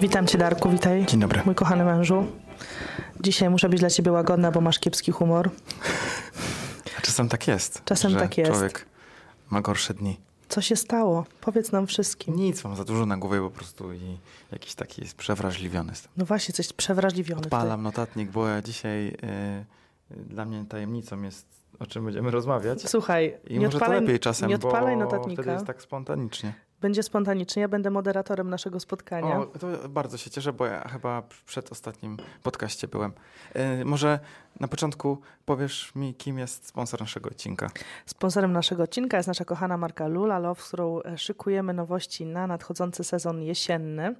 Witam cię, Darku, witaj. Dzień dobry. Mój kochany mężu. Dzisiaj muszę być dla ciebie łagodna, bo masz kiepski humor. A czasem tak jest. Czasem tak jest. Człowiek ma gorsze dni. Co się stało? Powiedz nam wszystkim. Nic, mam za dużo na głowie po prostu i jakiś taki jest przewrażliwiony jestem. No właśnie, coś przewrażliwiony. Odpalam notatnik, bo ja dzisiaj y, y, dla mnie tajemnicą jest, o czym będziemy rozmawiać. Słuchaj, I nie może odpalaj, to lepiej czasem, nie odpalaj bo notatnika. wtedy jest tak spontanicznie. Będzie spontanicznie, ja będę moderatorem naszego spotkania. O, to bardzo się cieszę, bo ja chyba przed ostatnim podcaście byłem. Y, może na początku powiesz mi, kim jest sponsor naszego odcinka? Sponsorem naszego odcinka jest nasza kochana marka Lula Love, z którą e, szykujemy nowości na nadchodzący sezon jesienny.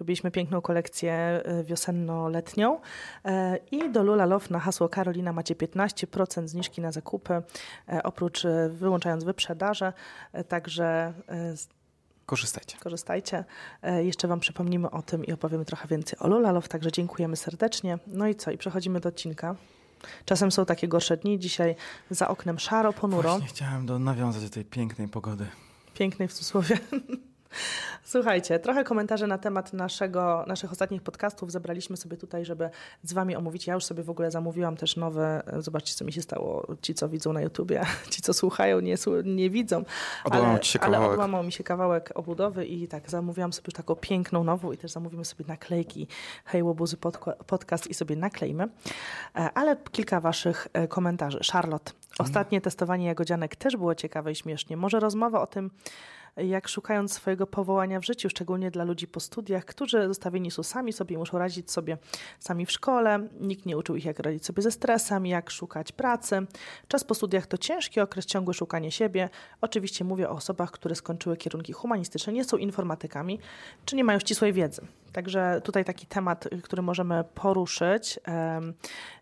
Robiliśmy piękną kolekcję e, wiosenno-letnią i do Lula Love na hasło Karolina macie 15% zniżki na zakupy, oprócz wyłączając wyprzedaże, także Korzystajcie. korzystajcie. E, Jeszcze Wam przypomnimy o tym i opowiemy trochę więcej o Lula Love, także dziękujemy serdecznie. No i co? I przechodzimy do odcinka. Czasem są takie gorsze dni, dzisiaj za oknem szaro, ponuro. Właśnie chciałem do, nawiązać do tej pięknej pogody. Pięknej w cudzysłowie. Słuchajcie, trochę komentarzy na temat naszego, naszych ostatnich podcastów zebraliśmy sobie tutaj, żeby z Wami omówić. Ja już sobie w ogóle zamówiłam też nowe, zobaczcie co mi się stało, ci co widzą na YouTubie, ci co słuchają nie, nie widzą. Odłamał ale, ci się ale kawałek. odłamał mi się kawałek obudowy i tak zamówiłam sobie taką piękną nową i też zamówimy sobie naklejki Hej Łobuzy podcast i sobie naklejmy. E, Ale kilka Waszych e, komentarzy. Charlotte, ostatnie testowanie jagodzianek też było ciekawe i śmiesznie. Może rozmowa o tym, jak szukając swojego powołania w życiu, szczególnie dla ludzi po studiach, którzy zostawieni są sami sobie, muszą radzić sobie sami w szkole. Nikt nie uczył ich, jak radzić sobie ze stresem, jak szukać pracy. Czas po studiach to ciężki okres, ciągłe szukanie siebie. Oczywiście mówię o osobach, które skończyły kierunki humanistyczne, nie są informatykami, czy nie mają ścisłej wiedzy. Także tutaj taki temat, y, który możemy poruszyć,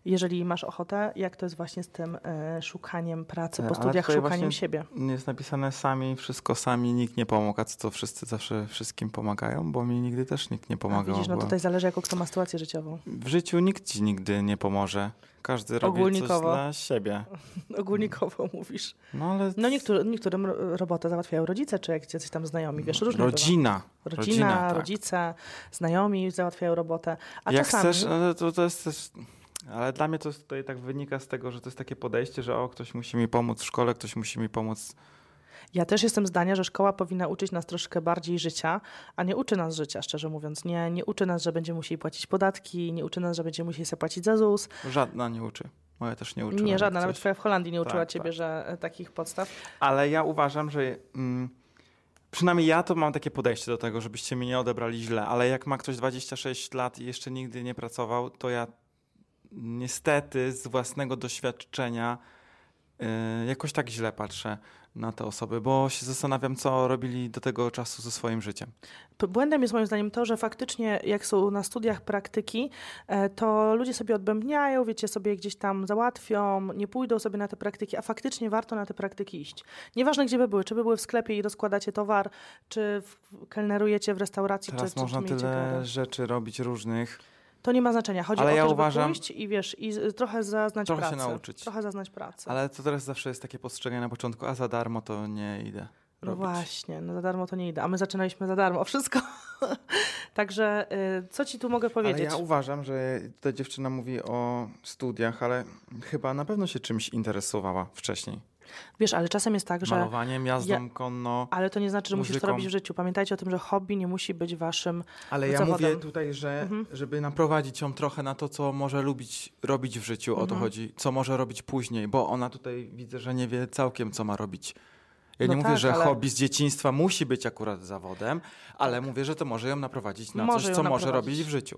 jeżeli masz ochotę, jak to jest właśnie z tym e, szukaniem pracy po Ale studiach, szukaniem siebie. Jest napisane sami, wszystko sami, nikt nie pomógł, a co to wszyscy zawsze wszystkim pomagają, bo mi nigdy też nikt nie A pomagał. widzisz, no tutaj zależy, jaką kto ma sytuację życiową. W życiu nikt ci nigdy nie pomoże. Każdy robi coś dla siebie. Ogólnikowo mówisz. No ale No niektóry, niektórym ro- robotę załatwiają rodzice, czy jak jacyś tam znajomi, wiesz, różnie bywa. rodzina. Rodzina, tak. rodzice, znajomi załatwiają robotę. A Jak czasami... chcesz, to, to jest też... Ale dla mnie to tutaj tak wynika z tego, że to jest takie podejście, że o, ktoś musi mi pomóc w szkole, ktoś musi mi pomóc. Ja też jestem zdania, że szkoła powinna uczyć nas troszkę bardziej życia, a nie uczy nas życia, szczerze mówiąc. Nie, nie uczy nas, że będziemy musieli płacić podatki, nie uczy nas, że będziemy musieli sobie płacić za ZUS. Żadna nie uczy. Moja też nie uczyła. nie, żadna, coś. nawet twoja w Holandii nie uczyła Tak, ciebie, tak. że e, takich podstaw. Ale ja uważam, że mm, przynajmniej ja to mam takie podejście do tego, żebyście mnie nie odebrali źle, ale jak ma ktoś 26 lat i jeszcze nigdy nie pracował, to ja niestety z własnego doświadczenia y, jakoś tak źle patrzę na te osoby, bo się zastanawiam, co robili do tego czasu ze swoim życiem. Błędem jest moim zdaniem to, że faktycznie jak są na studiach praktyki, e, to ludzie sobie odbębniają, wiecie, sobie gdzieś tam załatwią, nie pójdą sobie na te praktyki, a faktycznie warto na te praktyki iść. Nieważne gdzie by były, czy by były w sklepie i rozkładacie towar, czy kelnerujecie w restauracji, Teraz czy, czy, można tyle rzeczy robić różnych. To nie ma znaczenia. Chodzi Ale o ja to, żeby uważam- pójść i wiesz, i trochę zaznać Trochę się pracy. nauczyć. Trochę zaznać pracy. Ale to teraz zawsze jest takie postrzeganie na początku, a za darmo to nie idę No robić. właśnie, no za darmo to nie idę, a my zaczynaliśmy za darmo wszystko. Także y, co ci tu mogę powiedzieć? Ale ja uważam, że ta dziewczyna mówi o studiach, ale chyba na pewno się czymś interesowała wcześniej. Wiesz, ale czasem jest tak, że Malowaniem, jazdą konno. Ale to nie znaczy, że musisz to muzyką. robić w życiu. Pamiętajcie o tym, że hobby nie musi być waszym. Ale ja zawodem. mówię tutaj, że Mhm. żeby naprowadzić ją trochę na to, co może lubić robić w życiu, o to Mhm. chodzi, co może robić później, bo ona tutaj widzę, że nie wie całkiem, co ma robić. Ja No nie mówię, tak, że ale- hobby z dzieciństwa musi być akurat zawodem, ale mówię, że to może ją naprowadzić na Może coś, co może robić w życiu.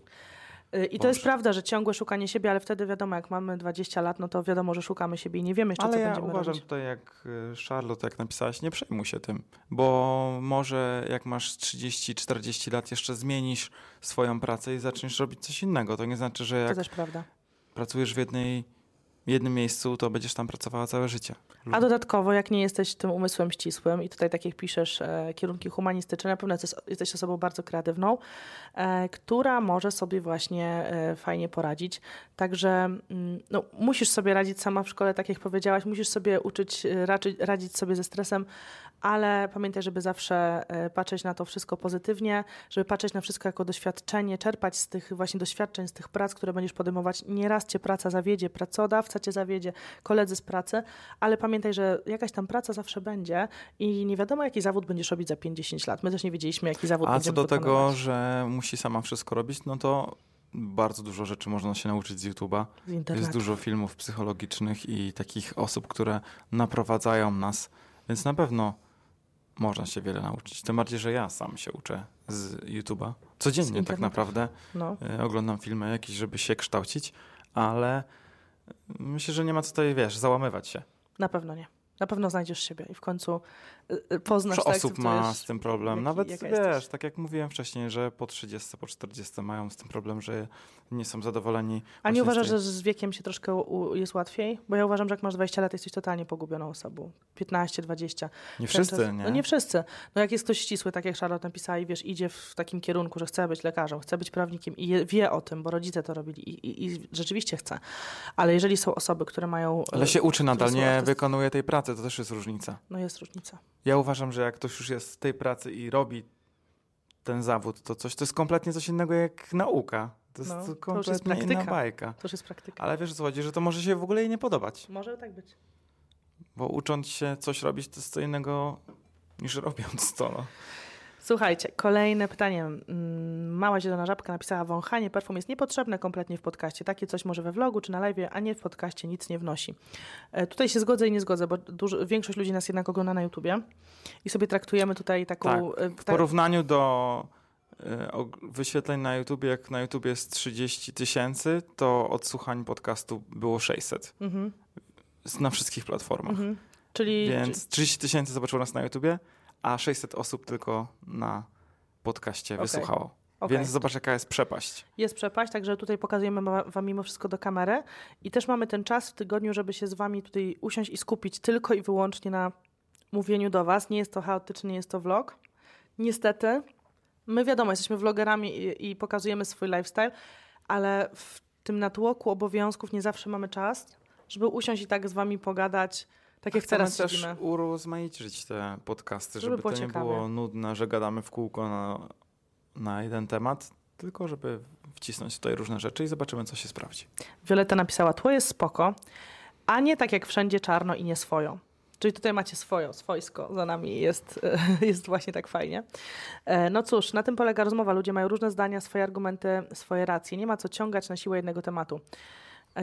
Y, I to jest prawda, że ciągłe szukanie siebie, ale wtedy wiadomo, jak mamy 20 lat, no to wiadomo, że szukamy siebie i nie wiemy jeszcze, Ale co ja będziemy uważam robić. tutaj, jak y, Charlotte, jak napisałaś, nie przejmuj się tym, bo może jak masz 30-40 lat, jeszcze zmienisz swoją pracę i zaczniesz robić coś innego. To nie znaczy, że To jak też prawda. pracujesz w jednej jednym miejscu, to będziesz tam pracowała całe życie. A dodatkowo, jak nie jesteś tym umysłem ścisłym i tutaj tak jak piszesz, e, kierunki humanistyczne, na pewno jesteś, jesteś osobą bardzo kreatywną, e, która może sobie właśnie e, fajnie poradzić. Także mm, no, musisz sobie radzić sama w szkole, tak jak powiedziałaś, musisz sobie uczyć, e, radzić, radzić sobie ze stresem, ale pamiętaj, żeby zawsze e, patrzeć na to wszystko pozytywnie, żeby patrzeć na wszystko jako doświadczenie, czerpać z tych właśnie doświadczeń, z tych prac, które będziesz podejmować. Nieraz cię praca zawiedzie, pracodawca cię zawiedzie, koledzy z pracy, ale pamiętaj, że jakaś tam praca zawsze będzie i nie wiadomo, jaki zawód będziesz robić za 5-10 lat. My też nie wiedzieliśmy, jaki zawód A co będziemy do wykonywać. tego, że musi sama wszystko robić, no to bardzo dużo rzeczy można się nauczyć z YouTube'a. z. Jest dużo filmów psychologicznych i takich osób, które naprowadzają nas, więc na pewno można się wiele nauczyć. Tym bardziej, że ja sam się uczę z YouTube'a. Z Codziennie tak internetu. naprawdę No. e, oglądam filmy jakieś, żeby się kształcić, ale myślę, że nie ma co tutaj, wiesz, załamywać się. Na pewno nie. Na pewno znajdziesz siebie i w końcu y, y, poznasz Dużo tak, osób ma z tym problem. jaki- Nawet wiesz, jesteś. tak jak mówiłem wcześniej, że po 30, po 40 mają z tym problem, że nie są zadowoleni. A nie uważasz, tej- że z wiekiem się troszkę u, jest łatwiej? Bo ja uważam, że jak masz 20 lat, jesteś totalnie pogubioną osobą. 15, 20. Nie wszyscy, czas- nie? No nie wszyscy. No jak jest ktoś ścisły, tak jak Charlotte napisała i wiesz, idzie w takim kierunku, że chce być lekarzem, chce być prawnikiem i je, wie o tym, bo rodzice to robili i, i, i rzeczywiście chce. Ale jeżeli są osoby, które mają... Ale się uczy nadal, nie artyst- wykonuje tej pracy, to też jest różnica. No jest różnica. Ja uważam, że jak ktoś już jest w tej pracy i robi ten zawód, to coś, to jest kompletnie coś innego jak nauka. To jest No, to już jest kompletnie inna praktyka. bajka. To już jest praktyka. Ale wiesz o co chodzi, że to może się w ogóle jej nie podobać. Może tak być. Bo ucząc się coś robić, to jest co innego niż robiąc to. No. Słuchajcie, kolejne pytanie. Mm, Mała zielona żabka napisała, wąchanie perfum jest niepotrzebne kompletnie w podcaście. Takie coś może we vlogu czy na live, a nie w podcaście, nic nie wnosi. E, Tutaj się zgodzę i nie zgodzę, bo dużo, większość ludzi nas jednak ogląda na YouTubie i sobie traktujemy tutaj taką... Tak, e, W porównaniu do og- wyświetleń na YouTubie, jak na YouTubie jest 30 tysięcy, to odsłuchań podcastu było 600. Mhm, Na wszystkich platformach. mhm. Czyli... Więc 30 tysięcy zobaczyło nas na YouTubie, a 600 osób tylko na podcaście Okej. wysłuchało. okej. Więc zobacz, jaka jest przepaść. Jest przepaść, także tutaj pokazujemy Wam mimo wszystko do kamery i też mamy ten czas w tygodniu, żeby się z Wami tutaj usiąść i skupić tylko i wyłącznie na mówieniu do Was. Nie jest to chaotyczny, nie jest to vlog. Niestety, my wiadomo, jesteśmy vlogerami i, i pokazujemy swój lifestyle, ale w tym natłoku obowiązków nie zawsze mamy czas, żeby usiąść i tak z Wami pogadać, tak jak teraz też siedzimy. urozmaicić te podcasty, Żeby żeby, to nie ciekawie. było nudne, że gadamy w kółko na, na jeden temat, tylko żeby wcisnąć tutaj różne rzeczy i zobaczymy, co się sprawdzi. Violeta napisała, tło jest spoko, a nie tak jak wszędzie czarno i nie swoją. Czyli tutaj macie swoją, swojsko za nami jest, jest właśnie tak fajnie. E, No cóż, na tym polega rozmowa. Ludzie mają różne zdania, swoje argumenty, swoje racje. Nie ma co ciągać na siłę jednego tematu.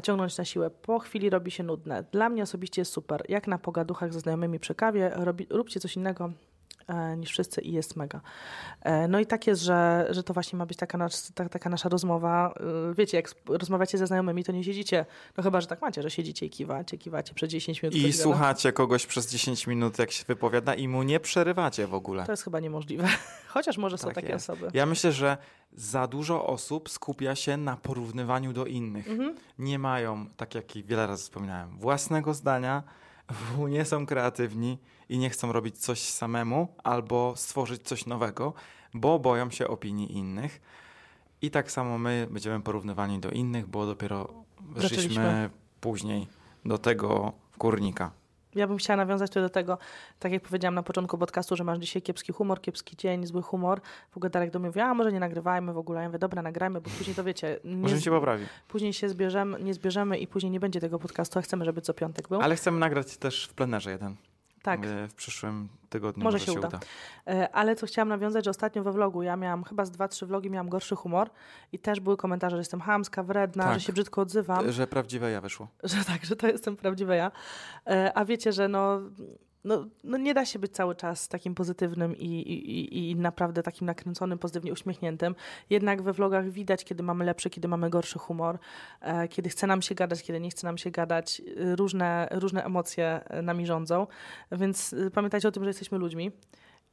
Ciągnąć na siłę. Po chwili robi się nudne. Dla mnie osobiście jest super. Jak na pogaduchach ze znajomymi przy kawie, robi, róbcie coś innego niż wszyscy i jest mega. E, No i tak jest, że, że to właśnie ma być taka, ta, taka nasza rozmowa. E, Wiecie, jak rozmawiacie ze znajomymi, to nie siedzicie, no chyba, że tak macie, że siedzicie i kiwacie, kiwacie przez 10 minut. I gada. słuchacie kogoś przez 10 minut, jak się wypowiada i mu nie przerywacie w ogóle. To jest chyba niemożliwe. Chociaż może są Tak takie jest. osoby. Ja myślę, że za dużo osób skupia się na porównywaniu do innych. Mhm. Nie mają, tak jak i wiele razy wspominałem, własnego zdania, nie są kreatywni i nie chcą robić coś samemu albo stworzyć coś nowego, bo boją się opinii innych. I tak samo my będziemy porównywani do innych, bo dopiero weszliśmy Zaczęliśmy. później do tego górnika. Ja bym chciała nawiązać tu do tego, tak jak powiedziałam na początku podcastu, że masz dzisiaj kiepski humor, kiepski dzień, zły humor. W ogóle Darek do mnie mówi, a może nie nagrywajmy w ogóle. Ja mówię, dobra, nagrajmy, bo później to wiecie, nie, Może się poprawi. później się zbierzemy, nie zbierzemy i później nie będzie tego podcastu, a chcemy, żeby co piątek był. Ale chcemy nagrać też w plenerze jeden. Tak. E, W przyszłym tygodniu Może może, się uda. uda. E, Ale co chciałam nawiązać, że ostatnio we vlogu ja miałam chyba z dwa, trzy vlogi miałam gorszy humor i też były komentarze, że jestem chamska, wredna, Tak. że się brzydko odzywam. Że prawdziwe ja wyszło. że tak, że to jestem prawdziwa ja. E, A wiecie, że no, no, no nie da się być cały czas takim pozytywnym i, i, i- naprawdę takim nakręconym, pozytywnie uśmiechniętym. Jednak we vlogach widać, kiedy mamy lepszy, kiedy mamy gorszy humor, e, kiedy chce nam się gadać, kiedy nie chce nam się gadać. Różne, różne emocje e, nami rządzą, więc e, pamiętajcie o tym, że jesteśmy ludźmi.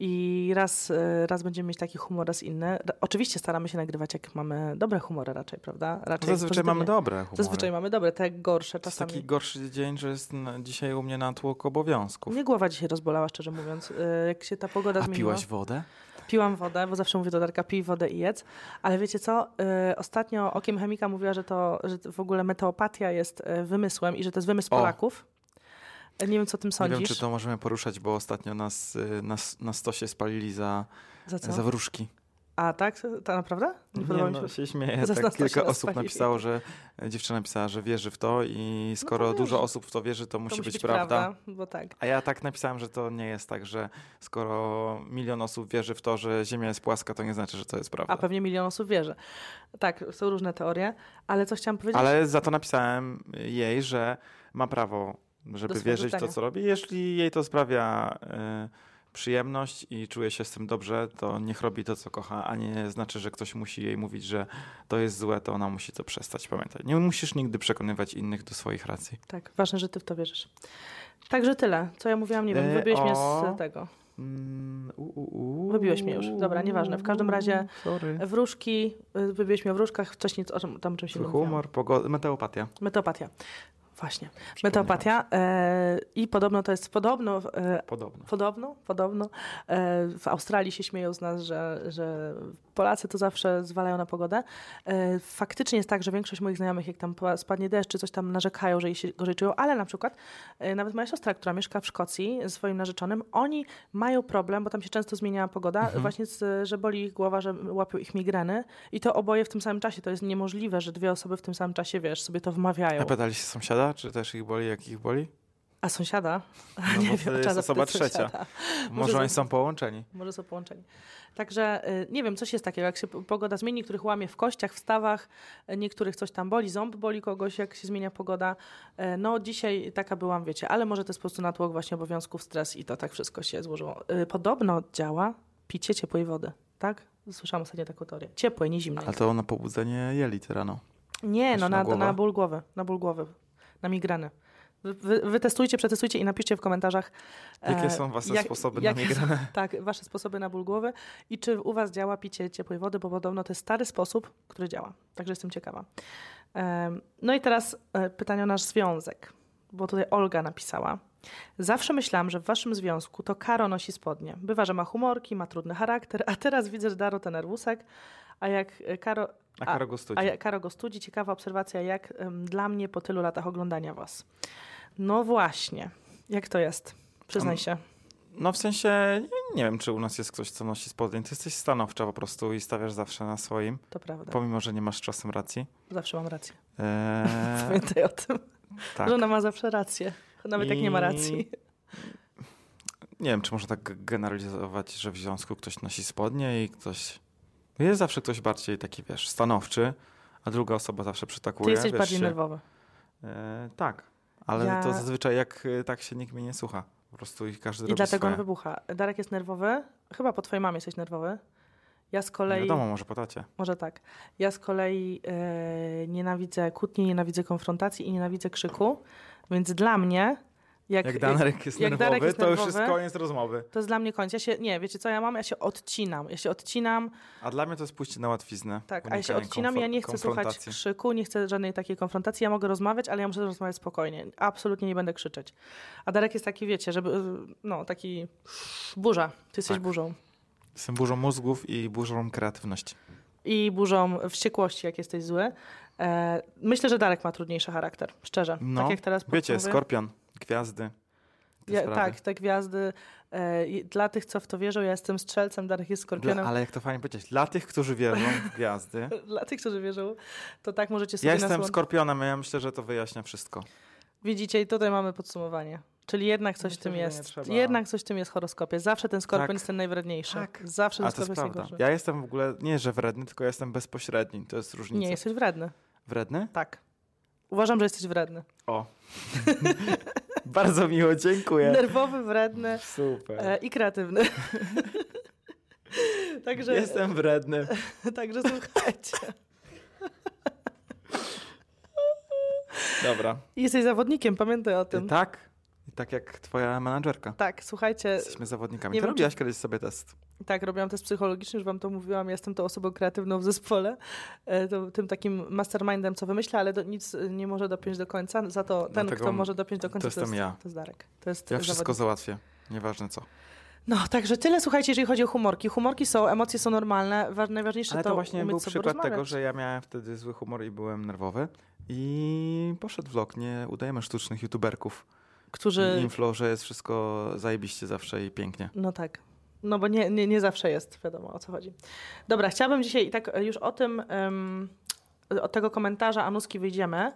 I raz, e, raz będziemy mieć taki humor, raz inny. Oczywiście staramy się nagrywać, jak mamy dobre humory raczej, prawda? Raczej Zazwyczaj pozytywnie. mamy dobre humory. Zazwyczaj mamy dobre, te gorsze To jest czasami. taki gorszy dzień, że jest dzisiaj u mnie natłok obowiązków. Mnie głowa dzisiaj rozbolała, szczerze mówiąc. E, Jak się ta pogoda A zmieniła. piłaś wodę? Piłam wodę, bo zawsze mówię do Darka, pij wodę i jedz. Ale wiecie co? Y, ostatnio Okiem Chemika mówiła, że to że w ogóle meteopatia jest wymysłem i że to jest wymysł O. Polaków. Nie wiem, co o tym Nie sądzisz. wiem, czy to możemy poruszać, bo ostatnio nas y, na, na stosie spalili za, Za co? za wróżki. A tak? To naprawdę? Nie, Nie, mi no, się. się śmieję. Za Tak, to kilka osób napisało, że e, dziewczyna napisała, że wierzy w to i skoro No to dużo osób w to wierzy, to musi, To być, prawda. Bo tak. A ja tak napisałem, że to nie jest tak, że skoro milion osób wierzy w to, że Ziemia jest płaska, to nie znaczy, że to jest prawda. A pewnie milion osób wierzy. Tak, są różne teorie, ale co chciałam powiedzieć? Ale za to napisałem jej, że ma prawo, żeby wierzyć w to, co robi. Jeśli jej to sprawia e, przyjemność i czuje się z tym dobrze, to niech robi to, co kocha, a nie znaczy, że ktoś musi jej mówić, że to jest złe, to ona musi to przestać. Pamiętaj, nie musisz nigdy przekonywać innych do swoich racji. Tak, ważne, że ty w to wierzysz. Także tyle. Co ja mówiłam, nie wiem, E, wybiłeś mnie z tego. Mm, u, u, u. Wybiłeś mnie już. Dobra, nieważne. W każdym razie- Sorry. Wróżki, y, wybiłeś mnie o wróżkach, wcześniej o czym, tam o innym mówiłam. humor, pogoda, meteopatia. Meteopatia. Właśnie. Meteopatia. E, I podobno to jest podobno. E, Podobno. Podobno, podobno. E, w Australii się śmieją z nas, że, że Polacy to zawsze zwalają na pogodę. E, faktycznie jest tak, że większość moich znajomych, jak tam pa- spadnie deszcz czy coś tam narzekają, że jej się gorzej czują, ale na przykład e, nawet moja siostra, która mieszka w Szkocji ze swoim narzeczonym, oni mają problem, bo tam się często zmienia pogoda, Mhm. właśnie z, że boli ich głowa, że łapią ich migreny i to oboje w tym samym czasie. To jest niemożliwe, że dwie osoby w tym samym czasie, wiesz, sobie to wmawiają. A pytali się sąsiada, czy też ich boli, jak ich boli? A sąsiada? No bo wtedy jest trzeba osoba trzecia. sąsiada. Może za- oni są połączeni. Może są połączeni. Także y, nie wiem, coś jest takiego, jak się pogoda zmieni, niektórych łamie w kościach, w stawach, y, niektórych coś tam boli, ząb boli kogoś, jak się zmienia pogoda. Y, No dzisiaj taka byłam, wiecie, ale może to jest po prostu natłok właśnie obowiązków, stres i to tak wszystko się złożyło. Podobno działa picie ciepłej wody, tak? Słyszałam ostatnio taką teorię. Ciepłej, nie zimnej. Ale to na pobudzenie jelit rano. Nie, no na na, na ból głowy, na ból głowy, na migrenę. Wy, wy, wytestujcie, przetestujcie i napiszcie w komentarzach. Jakie e, są wasze jak- sposoby jakie na migrenę? Tak, wasze sposoby na ból głowy i czy u was działa picie ciepłej wody, bo podobno to jest stary sposób, który działa. Także jestem ciekawa. No i teraz e, pytanie o nasz związek, bo tutaj Olga napisała. Zawsze myślałam, że w waszym związku to Karo nosi spodnie. Bywa, że ma humorki, ma trudny charakter, a teraz widzę, że Daro ten nerwusek, a jak e, Karo, A a- Karo go studzi. a jak Karo go studzi, ciekawa obserwacja, jak dla mnie po tylu latach oglądania was. No właśnie, jak to jest? Przyznaj się. No w sensie, nie, wiem, czy u nas jest ktoś, co nosi spodnie. Ty jesteś stanowcza po prostu i stawiasz zawsze na swoim, To prawda. pomimo, że nie masz czasem racji. Zawsze mam rację. Eee, Pamiętaj o tym. tak. Żona ma zawsze rację. Nawet jak nie ma I- racji. Nie wiem, czy można tak generalizować, że w związku ktoś nosi spodnie i ktoś... Jest zawsze ktoś bardziej taki, wiesz, stanowczy, a druga osoba zawsze przytakuje. Ty jesteś wiesz, bardziej się- nerwowy. E, tak, ale Ja- to zazwyczaj jak e, tak się nikt mnie nie słucha. Po prostu i każdy I robi dlatego swoje. on wybucha. Darek jest nerwowy. Chyba po twojej mamie jesteś nerwowy. Ja z Nie kolei... wiadomo, może po tacie. Może tak. Ja z kolei e, nienawidzę kłótni, nienawidzę konfrontacji i nienawidzę krzyku. Więc dla mnie... Jak, Jak Darek jest jak nerwowy, jest to już jest koniec rozmowy. To jest dla mnie koniec. Ja się, nie, wiecie co ja mam? Ja się odcinam. Ja się odcinam, A dla mnie to jest pójście na łatwiznę. tak, a ja się odcinam ja nie chcę słuchać krzyku, nie chcę żadnej takiej konfrontacji. Ja mogę rozmawiać, ale ja muszę rozmawiać spokojnie. Absolutnie nie będę krzyczeć. A Darek jest taki, wiecie, żeby, no, taki burza. Ty jesteś Tak. burzą. Jestem burzą mózgów i burzą kreatywności. I burzą wściekłości, jak jesteś zły. E, myślę, że Darek ma trudniejszy charakter, szczerze. No, tak jak teraz Wiecie, podsumowuję. skorpion, gwiazdy. Ja, tak, te gwiazdy. E, dla tych, co w to wierzą, ja jestem strzelcem, Darek jest skorpionem. Dla, ale jak to fajnie powiedzieć, dla tych, którzy wierzą w gwiazdy. Dla tych, którzy wierzą, to tak możecie sobie Ja jestem łą- skorpionem, a ja myślę, że to wyjaśnia wszystko. Widzicie, i tutaj mamy podsumowanie. Czyli jednak coś w Myślę, tym jest. trzeba. Jednak coś w tym jest w horoskopie. Zawsze ten skorpion Tak. jest ten najwredniejszy. Tak. Zawsze A ten to jest skorpion jest prawda. najgorszy. Ja jestem w ogóle nie, że wredny, tylko ja jestem bezpośredni. To jest różnica. Nie, jesteś wredny. Wredny? Tak. Uważam, że jesteś wredny. O. Bardzo miło, dziękuję. Nerwowy, wredny Super. e, i kreatywny. także, Jestem wredny. także słuchajcie. Dobra. Jesteś zawodnikiem, pamiętaj o tym. Tak? I tak jak twoja menadżerka. Tak, słuchajcie, Jesteśmy zawodnikami. nie Ty wiem, robiłaś kiedyś sobie test. Tak, robiłam test psychologiczny, już wam to mówiłam, jestem tą osobą kreatywną w zespole, e, to, tym takim mastermindem, co wymyśla, ale do, nic nie może dopiąć do końca, za to ten, Dlatego kto może dopiąć do końca, to jestem jest, ja. to jest Darek. To jest Ja wszystko zawodnik. załatwię. Nieważne co. No, także tyle, słuchajcie, jeżeli chodzi o humorki. Humorki są, emocje są normalne, wa- najważniejsze Ale to, to właśnie umieć był przykład rozmawiać. tego, że ja miałem wtedy zły humor i byłem nerwowy. I poszedł vlog. Nie udajemy sztucznych youtuberków. Którzy... Inflo, że jest wszystko zajebiście zawsze i pięknie. No tak. No bo nie, nie, nie zawsze jest, wiadomo o co chodzi. Dobra, chciałabym dzisiaj i tak już o tym, um, od tego komentarza Anuski wyjdziemy,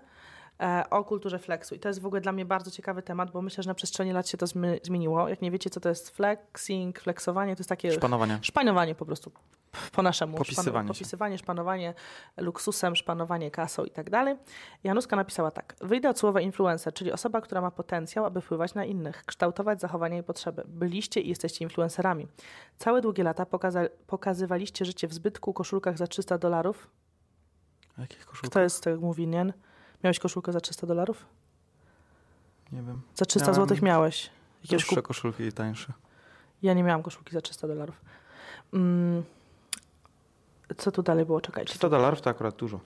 o kulturze flexu. I to jest w ogóle dla mnie bardzo ciekawy temat, bo myślę, że na przestrzeni lat się to zmieniło. Jak nie wiecie, co to jest flexing, flexowanie, to jest takie Szpanowanie. szpanowanie po prostu po naszemu. Popisywanie się. popisywanie, szpanowanie luksusem, szpanowanie kasą i tak dalej. Januska napisała tak. Wyjdę od słowa influencer, czyli osoba, która ma potencjał, aby wpływać na innych, kształtować zachowania i potrzeby. Byliście i jesteście influencerami. Całe długie lata pokaza- pokazywaliście życie w zbytku, koszulkach za 300 dolarów. Jakich koszulek? Kto jest, tak mówi, nie? Miałeś koszulkę za 300 dolarów? Nie wiem. Za 300 Miałem złotych miałeś. Jakiegoś Droższe koszulki i tańsze. Ja nie miałam koszulki za 300 dolarów. Mm. Co tu dalej było? Czekajcie. 300 dolarów to akurat dużo.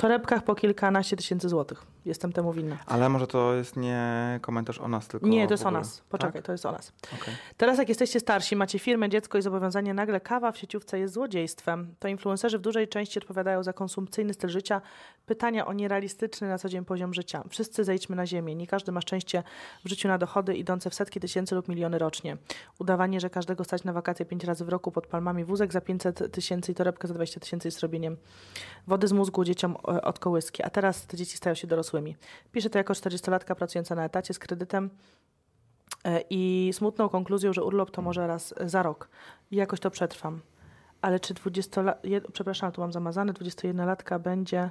Torebkach po kilkanaście tysięcy złotych. Jestem temu winna. Ale może to jest nie komentarz o nas, tylko Nie, to jest o nas. Poczekaj, to jest o nas. Tak? Okej. Teraz jak jesteście starsi, macie firmę, dziecko i zobowiązanie, nagle kawa w sieciówce jest złodziejstwem. To influencerzy w dużej części odpowiadają za konsumpcyjny styl życia, pytania o nierealistyczny na co dzień poziom życia. Wszyscy zejdźmy na ziemię. Nie każdy ma szczęście w życiu na dochody idące w setki tysięcy lub miliony rocznie. Udawanie, że każdego stać na wakacje pięć razy w roku pod palmami, wózek za 500 tysięcy i torebkę za 20 tysięcy jest robieniem wody z mózgu dzieciom od kołyski. A teraz te dzieci stają się dorosłymi. Piszę to jako 40-latka pracująca na etacie z kredytem e, i smutną konkluzją, że urlop to może raz za rok. I jakoś to przetrwam. Ale czy 20 lat, przepraszam, tu mam zamazane, 21-latka będzie,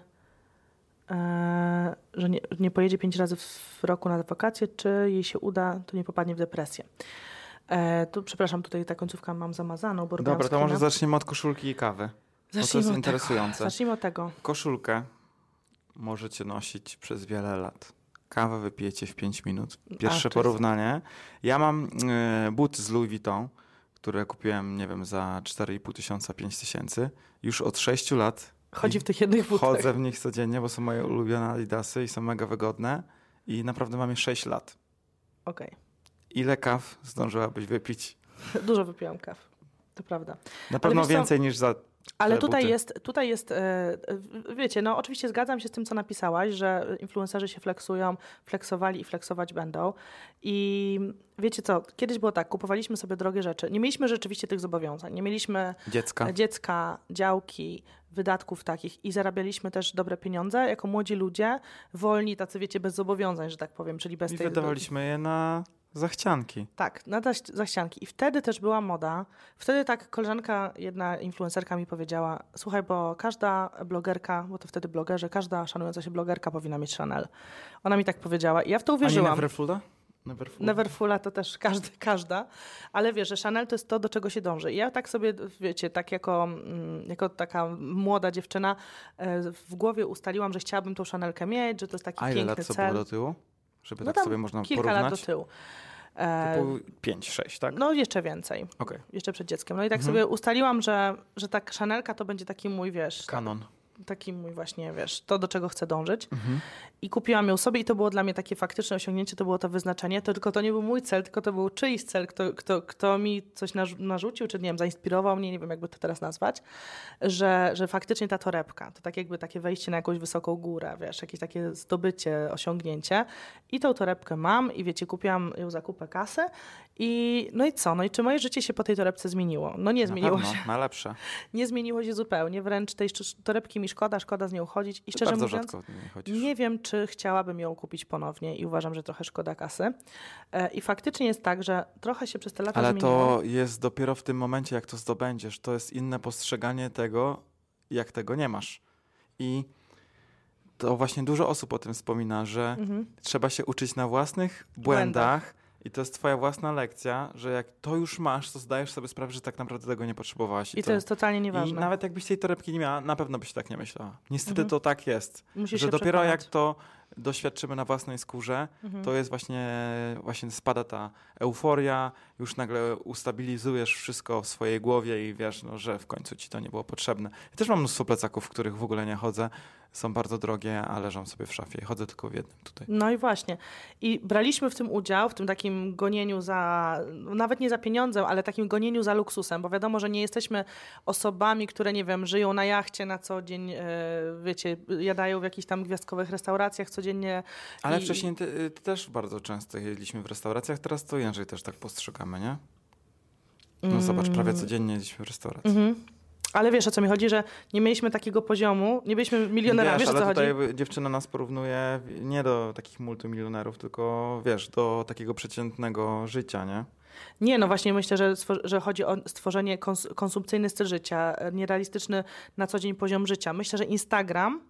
e, że nie, nie pojedzie pięć razy w roku na wakacje, czy jej się uda, to nie popadnie w depresję. E, tu, przepraszam, tutaj ta końcówka mam zamazaną, bo Dobra, to może zaczniemy od koszulki i kawy. To jest od tego. interesujące. Zacznijmy od tego. Koszulkę możecie nosić przez wiele lat. Kawę wypijecie w 5 minut. Pierwsze jest- porównanie. Ja mam buty z Louis Vuitton, które kupiłem, nie wiem, za 4,5 tysiąca, 5 tysięcy. Już od 6 lat Chodzi w tych jednych butach. chodzę w nich codziennie, bo są moje ulubione Adidasy i są mega wygodne. I naprawdę mam je 6 lat. Okej. Ile kaw zdążyłabyś wypić? Dużo wypiłam kaw. To prawda. Na pewno wiesz co? więcej niż za Ale tutaj buty. jest, tutaj jest, e, e, wiecie, no oczywiście zgadzam się z tym, co napisałaś, że influencerzy się flexują, flexowali i flexować będą. I wiecie co, kiedyś było tak, kupowaliśmy sobie drogie rzeczy. Nie mieliśmy rzeczywiście tych zobowiązań. Nie mieliśmy dziecka. dziecka, działki, wydatków takich i zarabialiśmy też dobre pieniądze jako młodzi ludzie, wolni, tacy wiecie, bez zobowiązań, że tak powiem, czyli bez I tej... wydawaliśmy je na zachcianki. Tak, na zachcianki. I wtedy też była moda. Wtedy tak koleżanka, jedna influencerka mi powiedziała, słuchaj, bo każda blogerka, bo to wtedy blogerzy, każda szanująca się blogerka powinna mieć Chanel. Ona mi tak powiedziała i ja w to A nie uwierzyłam. Neverfulla? Neverfulla? Neverfulla to też każdy, każda, ale wiesz, że Chanel to jest to, do czego się dąży. I ja tak sobie, wiecie, tak jako, mm, jako taka młoda dziewczyna e, w głowie ustaliłam, że chciałabym tą Chanelkę mieć, że to jest taki A ile piękny lat to cel. było do tyłu? Żeby No tak sobie można Kilka porównać? lat do tyłu. E, Typu 5-6, tak? no jeszcze więcej. Okej. jeszcze przed dzieckiem. No i tak Mhm. sobie ustaliłam, że, że tak Chanelka to będzie taki mój, wiesz, Kanon. Taki mój właśnie, wiesz, to do czego chcę dążyć. Mhm. I kupiłam ją sobie i to było dla mnie takie faktyczne osiągnięcie, to było to wyznaczenie. To tylko to nie był mój cel, tylko to był czyjś cel, kto, kto, kto mi coś narzu- narzucił, czy nie wiem, zainspirował mnie, nie wiem jakby to teraz nazwać, że, że faktycznie ta torebka, to tak jakby takie wejście na jakąś wysoką górę, wiesz, jakieś takie zdobycie, osiągnięcie. I tą torebkę mam i wiecie, kupiłam ją za kupę kasy i no i co? No i czy moje życie się po tej torebce zmieniło? No nie Na zmieniło pewno, się. na lepsze. Nie zmieniło się zupełnie, wręcz tej torebki mi szkoda, szkoda z nią chodzić i szczerze Bardzo mówiąc, rzadko nie nie wiem, czy chciałabym ją kupić ponownie i uważam, że trochę szkoda kasy. E, I faktycznie jest tak, że trochę się przez te lata Ale zmieniło. to jest dopiero w tym momencie, jak to zdobędziesz. To jest inne postrzeganie tego, jak tego nie masz. I to właśnie dużo osób o tym wspomina, że Mhm. trzeba się uczyć na własnych błędach. I to jest twoja własna lekcja, że jak to już masz, to zdajesz sobie sprawę, że tak naprawdę tego nie potrzebowałaś. I to jest totalnie I nieważne. nawet jakbyś tej torebki nie miała, na pewno byś tak nie myślała. Niestety Mhm. to tak jest. Musisz że dopiero jak przekonać. to doświadczymy na własnej skórze, Mhm. to jest właśnie, właśnie spada ta euforia, już nagle ustabilizujesz wszystko w swojej głowie i wiesz, no, że w końcu ci to nie było potrzebne. Ja też mam mnóstwo plecaków, w których w ogóle nie chodzę. Są bardzo drogie, a leżą sobie w szafie. Chodzę tylko w jednym tutaj. No i właśnie. I braliśmy w tym udział, w tym takim gonieniu za, no nawet nie za pieniądzem, ale takim gonieniu za luksusem, bo wiadomo, że nie jesteśmy osobami, które, nie wiem, żyją na jachcie na co dzień, e, wiecie, jadają w jakichś tam gwiazdkowych restauracjach codziennie. Ale I- wcześniej ty, ty też bardzo często jedliśmy w restauracjach, teraz to Jędrzej też tak postrzegamy, nie? No zobacz, prawie codziennie jedliśmy w restauracji. Mhm. Ale wiesz o co mi chodzi, że nie mieliśmy takiego poziomu, nie byliśmy milionerami, wiesz, wiesz, o co ale chodzi? tutaj dziewczyna nas porównuje nie do takich multimilionerów, tylko wiesz, do takiego przeciętnego życia, nie? Nie, no właśnie myślę, że, że chodzi o stworzenie kons konsumpcyjny styl życia, e, nierealistyczny na co dzień poziom życia. Myślę, że Instagram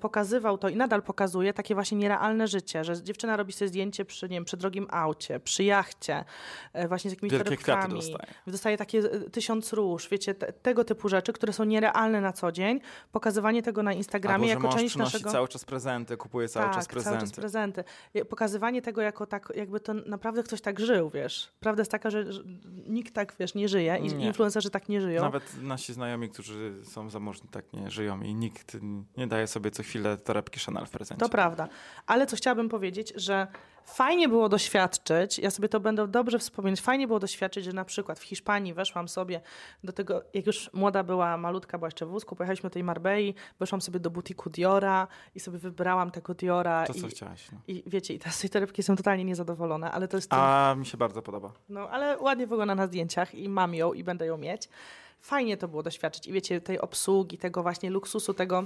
pokazywał to i nadal pokazuje takie właśnie nierealne życie, że dziewczyna robi sobie zdjęcie przy, nie wiem, przy drogim aucie, przy jachcie, e, właśnie z jakimiś Wielkie kwiaty torebkami. dostaje. Dostaje takie e, tysiąc róż, wiecie, te, tego typu rzeczy, które są nierealne na co dzień. Pokazywanie tego na Instagramie Albo, jako część naszego... cały czas prezenty, kupuje cały tak, czas prezenty. cały czas prezenty. Pokazywanie tego jako tak, jakby to naprawdę ktoś tak żył, wiesz. Prawda jest taka, że, że nikt tak, wiesz, nie żyje i Nie. influencerzy tak nie żyją. Nawet nasi znajomi, którzy są zamożni, tak nie żyją i nikt nie daje sobie co chwilę torebki Chanel w prezencie. To prawda. Ale co chciałabym powiedzieć, że fajnie było doświadczyć, ja sobie to będę dobrze wspominać, fajnie było doświadczyć, że na przykład w Hiszpanii weszłam sobie do tego, jak już młoda była, malutka była jeszcze w wózku, pojechaliśmy do tej Marbei, weszłam sobie do butiku Diora i sobie wybrałam tego Diora. To, co i, chciałaś. No. I wiecie, i teraz tej torebki są totalnie niezadowolone, ale to jest... ten- A mi się bardzo podoba. No, ale ładnie wygląda na zdjęciach i mam ją i będę ją mieć. Fajnie to było doświadczyć i wiecie, tej obsługi, tego właśnie luksusu, tego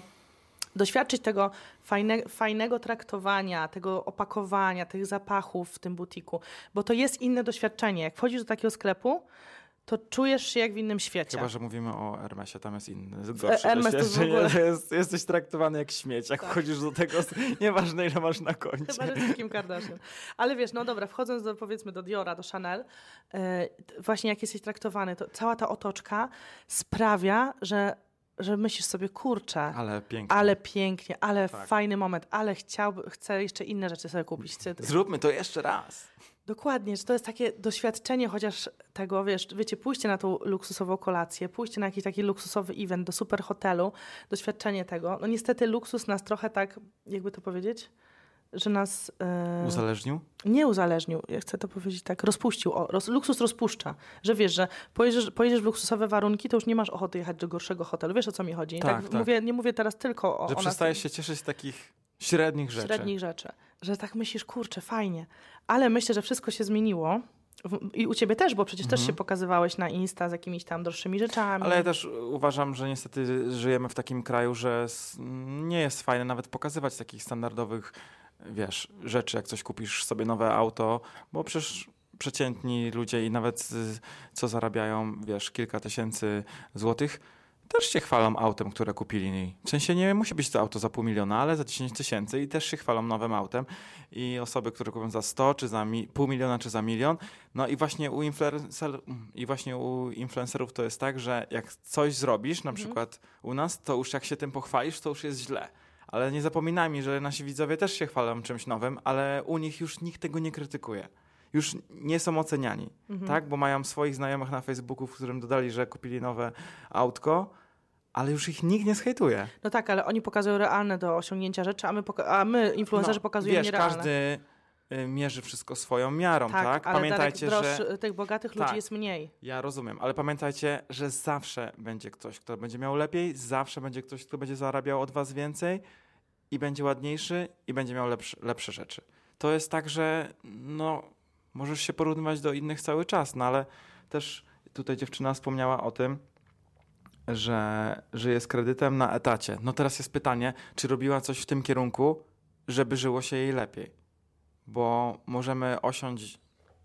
doświadczyć tego fajne, fajnego traktowania, tego opakowania, tych zapachów w tym butiku, bo to jest inne doświadczenie. Jak wchodzisz do takiego sklepu, to czujesz się jak w innym świecie. Chyba, że mówimy o Hermesie, tam jest inny, gorszy Hermes to w ogóle- jest, jesteś traktowany jak śmieć, jak Tak. wchodzisz do tego, nieważne ile masz na koncie. Chyba, że z Kim Kardashian. Ale wiesz, no dobra, wchodząc do, powiedzmy do Diora, do Chanel, e, t- właśnie jak jesteś traktowany, to cała ta otoczka sprawia, że, że myślisz sobie, kurczę, Ale pięknie. ale pięknie, ale Tak. fajny moment, ale chciałby, chcę jeszcze inne rzeczy sobie kupić. Zróbmy to jeszcze raz. Dokładnie, że to jest takie doświadczenie chociaż tego, wiesz, wiecie, pójście na tą luksusową kolację, pójście na jakiś taki luksusowy event do super hotelu, doświadczenie tego. No niestety luksus nas trochę tak, jakby to powiedzieć, że nas e, Uzależnił? nie uzależnił, ja chcę to powiedzieć tak, rozpuścił. O, roz, luksus rozpuszcza, że wiesz, że pojedziesz, pojedziesz w luksusowe warunki, to już nie masz ochoty jechać do gorszego hotelu. Wiesz o co mi chodzi? Tak, tak. Mówię, nie mówię teraz tylko o, Że o nas- przestajesz się cieszyć z takich średnich rzeczy. średnich rzeczy. Że tak myślisz, kurczę, fajnie. Ale myślę, że wszystko się zmieniło. I u ciebie też, bo przecież też się pokazywałeś na Insta z jakimiś tam droższymi rzeczami. Mhm. Ale ja też uważam, że niestety żyjemy w takim kraju, że nie jest fajne nawet pokazywać takich standardowych, wiesz, rzeczy, jak coś kupisz sobie nowe auto, bo przecież przeciętni ludzie i nawet co zarabiają, wiesz, kilka tysięcy złotych, też się chwalą autem, które kupili. W sensie nie musi być to auto za pół miliona, ale za 10 tysięcy i też się chwalą nowym autem. I osoby, które kupią za 100, czy za mi, pół miliona, czy za milion. No i właśnie u, influencer, i właśnie u influencerów to jest tak, że jak coś zrobisz, na przykład u nas, to już jak się tym pochwalisz, to już jest źle. Ale nie zapominajmy, że nasi widzowie też się chwalą czymś nowym, ale u nich już nikt tego nie krytykuje. Już nie są oceniani, tak? Bo mają swoich znajomych na Facebooku, w którym dodali, że kupili nowe autko, ale już ich nikt nie schejtuje. No tak, ale oni pokazują realne do osiągnięcia rzeczy, a my, poka- a my influencerzy No, pokazujemy wiesz, nierealne. każdy mierzy wszystko swoją miarą, tak? tak, ale Pamiętajcie, Darek, że... tych bogatych ludzi Tak. jest mniej. Ja rozumiem, ale pamiętajcie, że zawsze będzie ktoś, kto będzie miał lepiej, zawsze będzie ktoś, kto będzie zarabiał od was więcej i będzie ładniejszy i będzie miał lepszy, lepsze rzeczy. To jest tak, że no, możesz się porównywać do innych cały czas, no ale też tutaj dziewczyna wspomniała o tym, że żyje z kredytem na etacie. No teraz jest pytanie, czy robiła coś w tym kierunku, żeby żyło się jej lepiej. Bo możemy osiąść,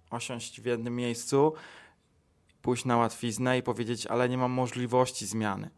osiąść w jednym miejscu, pójść na łatwiznę i powiedzieć, ale nie mam możliwości zmiany.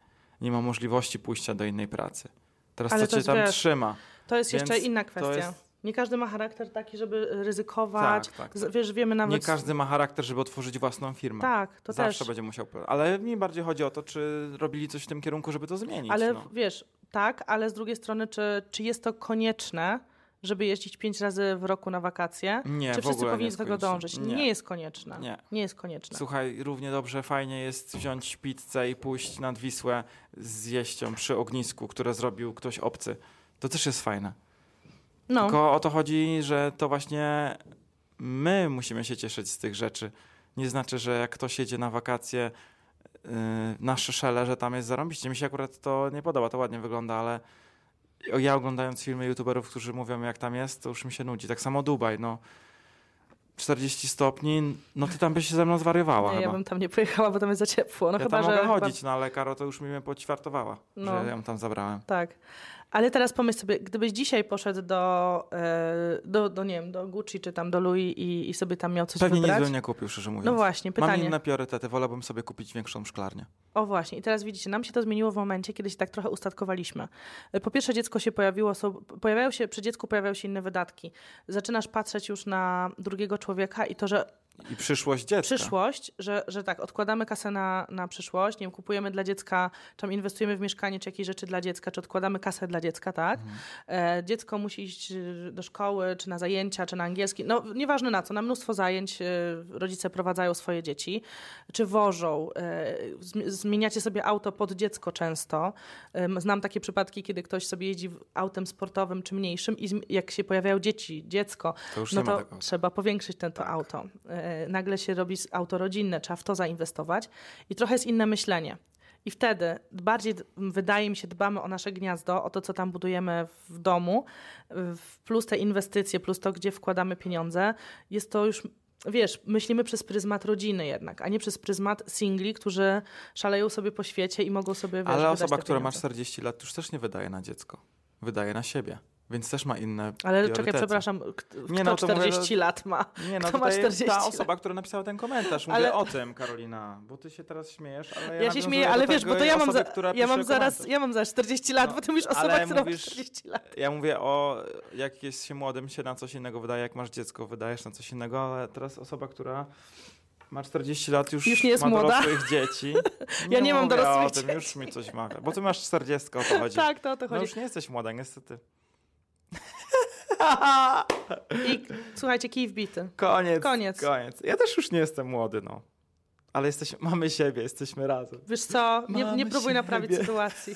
Nie mam możliwości pójścia do innej pracy. Teraz Ale to cię tam wiesz, trzyma? To jest jeszcze inna kwestia. Nie każdy ma charakter taki, żeby ryzykować. Tak, tak, Z- Wiesz, wiemy nawet... Nie każdy ma charakter, żeby otworzyć własną firmę. Tak, to Zawsze też. będzie musiał. Ale mi bardziej chodzi o to, czy robili coś w tym kierunku, żeby to zmienić. Ale no. wiesz, tak, ale z drugiej strony, czy, czy jest to konieczne, żeby jeździć pięć razy w roku na wakacje? Nie, Czy wszyscy powinni do tego dążyć? Nie. Nie jest konieczne. Nie. Nie jest konieczne. Słuchaj, równie dobrze fajnie jest wziąć pizzę i pójść nad Wisłę zjeść ją przy ognisku, które zrobił ktoś obcy. To też jest fajne. No, Tylko o to chodzi, że to właśnie my musimy się cieszyć z tych rzeczy. Nie znaczy, że jak ktoś jedzie na wakacje yy, na Szyszele, że tam jest zarąbiście. Mi się akurat to nie podoba, to ładnie wygląda, ale ja oglądając filmy youtuberów, którzy mówią jak tam jest, to już mi się nudzi. Tak samo Dubaj, no 40 stopni, no ty tam byś się ze mną zwariowała nie, chyba. ja bym tam nie pojechała, bo tam jest za ciepło. No ja chyba, tam mogę że chodzić, no ale Karo to już mi mnie poćwiartowała, No. że ją tam zabrałem. Tak. Ale teraz pomyśl sobie, gdybyś dzisiaj poszedł do, e, do, do, nie wiem, do Gucci czy tam do Louis i, i sobie tam miał coś Pewnie nic wybrać. bym nie kupił, szczerze mówiąc. No właśnie, Mam pytanie. inne priorytety, wolałbym sobie kupić większą szklarnię. O właśnie, i teraz widzicie, nam się to zmieniło w momencie, kiedy się tak trochę ustatkowaliśmy. E, Po pierwsze, dziecko się pojawiło, są, pojawiają się, przy dziecku pojawiają się inne wydatki. Zaczynasz patrzeć już na drugiego człowieka i to, że I przyszłość dziecka. przyszłość, że, że tak, odkładamy kasę na, na przyszłość, nie wiem, kupujemy dla dziecka, czy tam inwestujemy w mieszkanie, czy jakieś rzeczy dla dziecka, czy odkładamy kasę dla dziecka, tak? E, dziecko musi iść y, do szkoły, czy na zajęcia, czy na angielski, no nieważne na co, na mnóstwo zajęć e, rodzice prowadzają swoje dzieci, czy wożą, e, zmi- zmieniacie sobie auto pod dziecko często. Znam takie przypadki, kiedy ktoś sobie jeździ autem sportowym czy mniejszym i jak się pojawiają dzieci, dziecko, To no to trzeba powiększyć ten to Tak. auto. E, Nagle się robi s- auto rodzinne, trzeba w to zainwestować i trochę jest inne myślenie. I wtedy bardziej, wydaje mi się, dbamy o nasze gniazdo, o to, co tam budujemy w domu, plus te inwestycje, plus to, gdzie wkładamy pieniądze. Jest to już, wiesz, myślimy przez pryzmat rodziny jednak, a nie przez pryzmat singli, którzy szaleją sobie po świecie i mogą sobie, wiesz, Ale osoba, która ma pieniądze. 40 lat, już też nie wydaje na dziecko. Wydaje na siebie. Więc też ma inne Ale priorytety. czekaj, przepraszam, k- Nie, kto no to mówię, 40 lat ma? Nie, no Kto ma tutaj 40 ta osoba, która napisała ten komentarz. Mówię Ale- o tym, Karolina, bo ty się teraz śmiejesz, ale ja, Ja się śmieję, ale wiesz, bo to ja mam, osoby, za, ja mam zaraz, ja mam zaraz 40 lat, No, bo ty mówisz osoba, która mówisz- ma 40 lat. Ja mówię o, jak jest się młodym, się na coś innego wydaje, jak masz dziecko, wydajesz na coś innego, ale teraz osoba, która ma 40 lat, już, Już nie jest ma młoda? dorosłych dzieci. Ja nie mam dorosłych o tym, dzieci. już mi coś mawia, bo ty masz 40, o to chodzi. Tak, to o to No chodzi. już nie jesteś młoda, niestety. I słuchajcie, kij wbity. Koniec, Koniec. koniec. Ja też już nie jestem młody, no. Ale jesteś, mamy siebie, jesteśmy razem. Wiesz co, nie, nie próbuj naprawić siebie. sytuacji.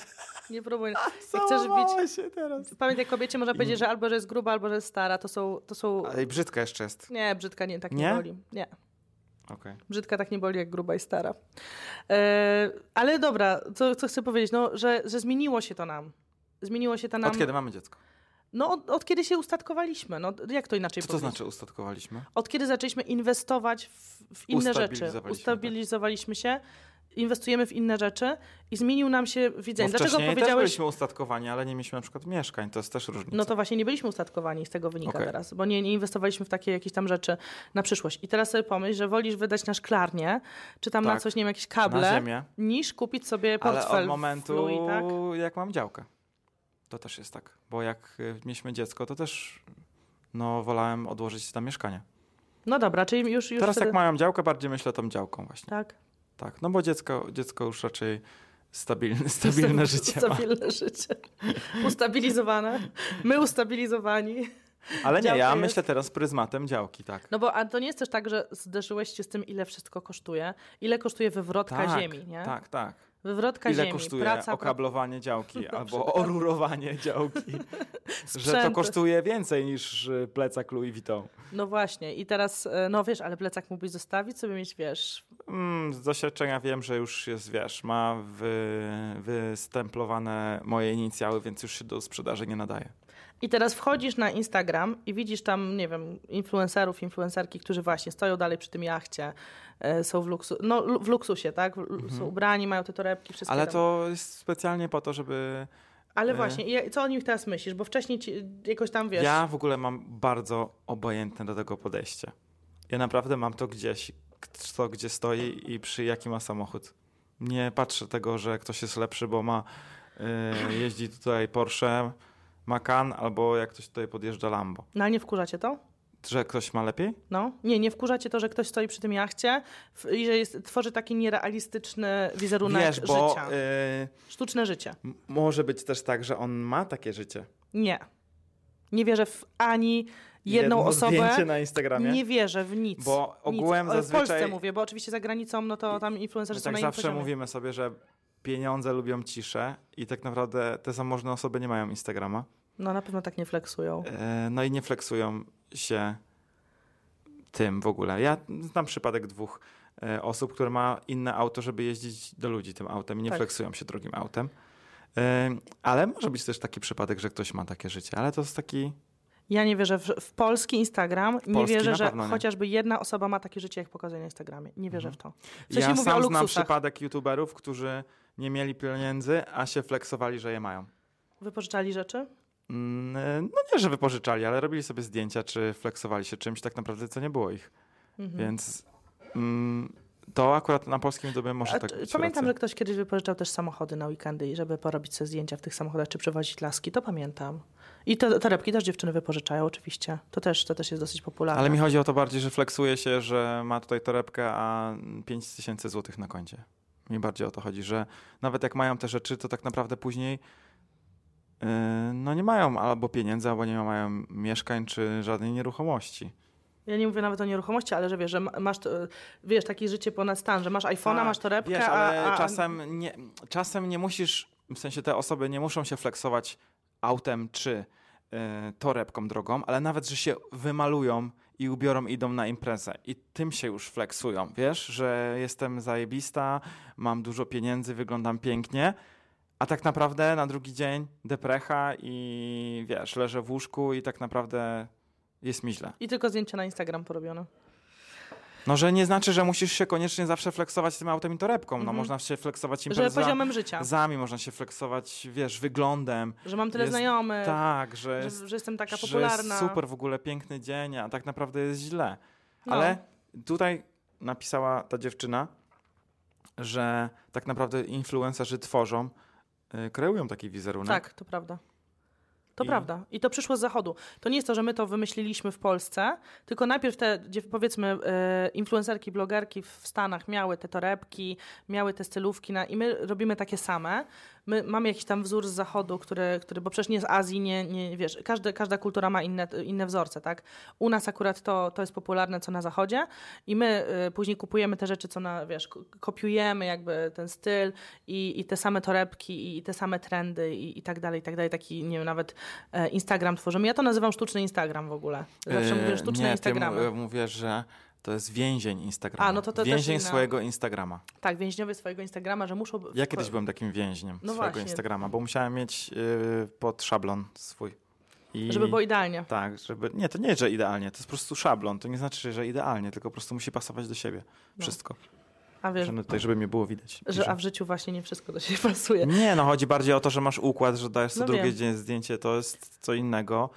Nie próbuj. Jak chcesz być... się teraz. Pamiętaj, kobiecie można powiedzieć, że albo że jest gruba, albo że jest stara. To są... To są... Ale i brzydka jeszcze jest. Nie, brzydka nie, tak nie, Nie? boli. Nie. Okej. Brzydka tak nie boli jak gruba i stara. E, ale dobra, co, co chcę powiedzieć, no, że, że zmieniło się to nam. Zmieniło się to nam. Od kiedy mamy dziecko? No, od, od kiedy się ustatkowaliśmy. No, jak to inaczej Co to powiedzieć? znaczy ustatkowaliśmy? Od kiedy zaczęliśmy inwestować w, w inne rzeczy. Ustabilizowaliśmy, Ustabilizowaliśmy się, inwestujemy w inne rzeczy i zmienił nam się Bo widzenie. Dlaczego wcześniej też powiedziałeś... byliśmy ustatkowani, ale nie mieliśmy na przykład mieszkań, to jest też różnica. No to właśnie nie byliśmy ustatkowani, z tego wynika Okej. teraz, bo nie, nie inwestowaliśmy w takie jakieś tam rzeczy na przyszłość. I teraz sobie pomyśl, że wolisz wydać na szklarnię, czy tam na Tak. coś, nie wiem, jakieś Na kable, niż kupić sobie ale portfel od momentu, tak? jak mam działkę. To też jest tak, bo jak y, mieliśmy dziecko, to też no, wolałem odłożyć tam mieszkanie. No dobra, czyli już, już Teraz wtedy... jak mają działkę, bardziej myślę tą działką właśnie. Tak. Tak, no bo dziecko, dziecko już raczej stabilne, stabilne życie ma. Stabilne życie. Ustabilizowane. My ustabilizowani. Ale nie, ja Działka jest- myślę teraz pryzmatem działki, tak. No bo a to nie jest też tak, że zderzyłeś się z tym, ile wszystko kosztuje. Ile kosztuje wywrotka tak, ziemi, nie? Tak, tak. Wywrotka Ile ziemi, kosztuje praca... okablowanie działki albo orurowanie działki? że to kosztuje więcej niż y, plecak Louis Vuitton. No właśnie. I teraz, e, no wiesz, ale plecak mógłbyś zostawić, sobie mieć, wiesz... Mm, z doświadczenia wiem, że już jest, wiesz, ma wy, wystemplowane moje inicjały, więc już się do sprzedaży nie nadaje. I teraz wchodzisz na Instagram i widzisz tam, nie wiem, influencerów, influencerki, którzy właśnie stoją dalej przy tym jachcie, e, są w, luksu, no, w luksusie, tak? W, Są ubrani, mają te torebki, wszystkie Ale tam. to jest specjalnie po to, żeby... Ale e, właśnie, i co o nich teraz myślisz? Bo wcześniej jakoś tam, wiesz... Ja w ogóle mam bardzo obojętne do tego podejście. Ja naprawdę mam to gdzieś, kto gdzie stoi i przy jaki ma samochód. Nie patrzę tego, że ktoś jest lepszy, bo ma y, jeździ tutaj Porsche Macan, albo jak ktoś tutaj podjeżdża Lambo. No ale nie wkurzacie to? Że ktoś ma lepiej? No, nie, nie wkurzacie to, że ktoś stoi przy tym jachcie i że jest, tworzy taki nierealistyczny wizerunek Wiesz, bo życia. y, Sztuczne życie. może być też tak, że on ma takie życie. Nie. Nie wierzę w ani jedną Jedno osobę. na Instagramie. Nie wierzę w nic. Bo ogółem nic. O, W zazwyczaj- Polsce mówię, bo oczywiście za granicą, no to tam influencerzy są tak na zawsze poziomie. mówimy sobie, że pieniądze lubią ciszę i tak naprawdę te zamożne osoby nie mają Instagrama. No na pewno tak nie flexują. E, No i nie flexują się tym w ogóle. Ja znam przypadek dwóch e, osób, które ma inne auto, żeby jeździć do ludzi tym autem i nie Tak. flexują się drugim autem. E, Ale może być też taki przypadek, że ktoś ma takie życie, ale to jest taki... Ja nie wierzę w, w polski Instagram. nie polski wierzę, że nie. chociażby jedna osoba ma takie życie, jak pokazuje na Instagramie. Nie wierzę w to. W sensie ja mówię o sam znam przypadek youtuberów, którzy nie mieli pieniędzy, a się flexowali, że je mają. Wypożyczali rzeczy? Mm, No nie, że wypożyczali, ale robili sobie zdjęcia, czy flexowali się czymś tak naprawdę, co nie było ich. Mhm. Więc mm, to akurat na polskim YouTube może A tak być. Pamiętam, że racja. ktoś kiedyś wypożyczał też samochody na weekendy i żeby porobić sobie zdjęcia w tych samochodach, czy przewozić laski, to pamiętam. I te torebki też dziewczyny wypożyczają oczywiście. To też, to też jest dosyć popularne. Ale mi chodzi o to bardziej, że flexuje się, że ma tutaj torebkę, a 5 tysięcy złotych na koncie. Mi bardziej o to chodzi, że nawet jak mają te rzeczy, to tak naprawdę później no nie mają albo pieniędzy, albo nie mają mieszkań, czy żadnej nieruchomości. Ja nie mówię nawet o nieruchomości, ale że wiesz, że ma- masz, to, wiesz, takie życie ponad stan, że masz iPhone'a, Tak, masz torebkę, Wiesz, ale a, a, czasem, nie, czasem nie musisz, w sensie te osoby nie muszą się flexować autem czy e, torebką drogą, ale nawet, że się wymalują i ubiorą, idą na imprezę i tym się już flexują, wiesz, że jestem zajebista, mam dużo pieniędzy, wyglądam pięknie, a tak naprawdę na drugi dzień deprecha i wiesz, leżę w łóżku i tak naprawdę jest mi źle. I tylko zdjęcia na Instagram porobione. No, że nie znaczy, że musisz się koniecznie zawsze flexować tym autem i torebką. No, Mhm. można się flexować Że imprezami. poziomem życia. Zami można się flexować, wiesz, wyglądem. Że mam tyle Jest- znajomych, Tak, że jest, że, że jestem taka że popularna. jest super w ogóle, piękny dzień, a tak naprawdę jest źle. No. Ale tutaj napisała ta dziewczyna, że tak naprawdę influencerzy tworzą, kreują taki wizerunek. Tak, to prawda. To I- prawda. I to przyszło z zachodu. To nie jest to, że my to wymyśliliśmy w Polsce, tylko najpierw te, gdzie powiedzmy, e, influencerki, blogerki w Stanach miały te torebki, miały te stylówki na, i my robimy takie same. My mamy jakiś tam wzór z zachodu, który, który bo przecież nie z Azji, nie, nie wiesz, każdy, każda kultura ma inne, inne wzorce, tak? U nas akurat to, to jest popularne, co na zachodzie i my e, później kupujemy te rzeczy, co na, wiesz, ko- kopiujemy jakby ten styl i, i te same torebki i te same trendy i, i tak dalej, i tak dalej. Taki, nie wiem, nawet e, Instagram tworzymy. Ja to nazywam sztuczny Instagram w ogóle. Zawsze mówię Y, sztuczne nie, Instagramy. Ty m- mówię, że to jest więzień Instagrama. A, no to to więzień inna- swojego Instagrama. Tak, więźniowie swojego Instagrama, że muszą... Ja kiedyś byłem takim więźniem No swojego właśnie. Instagrama, bo musiałem mieć y, pod szablon swój. I... Żeby było idealnie. Tak, żeby. Nie, to nie, że idealnie, to jest po prostu szablon. To nie znaczy, że idealnie, tylko po prostu musi pasować do siebie. No. Wszystko. A wiesz, Że no tutaj, żeby mnie było widać. że, a w życiu właśnie nie wszystko do siebie pasuje. Nie, no chodzi bardziej o to, że masz układ, że dajesz co No drugie wiem. dzień zdjęcie, to jest co innego.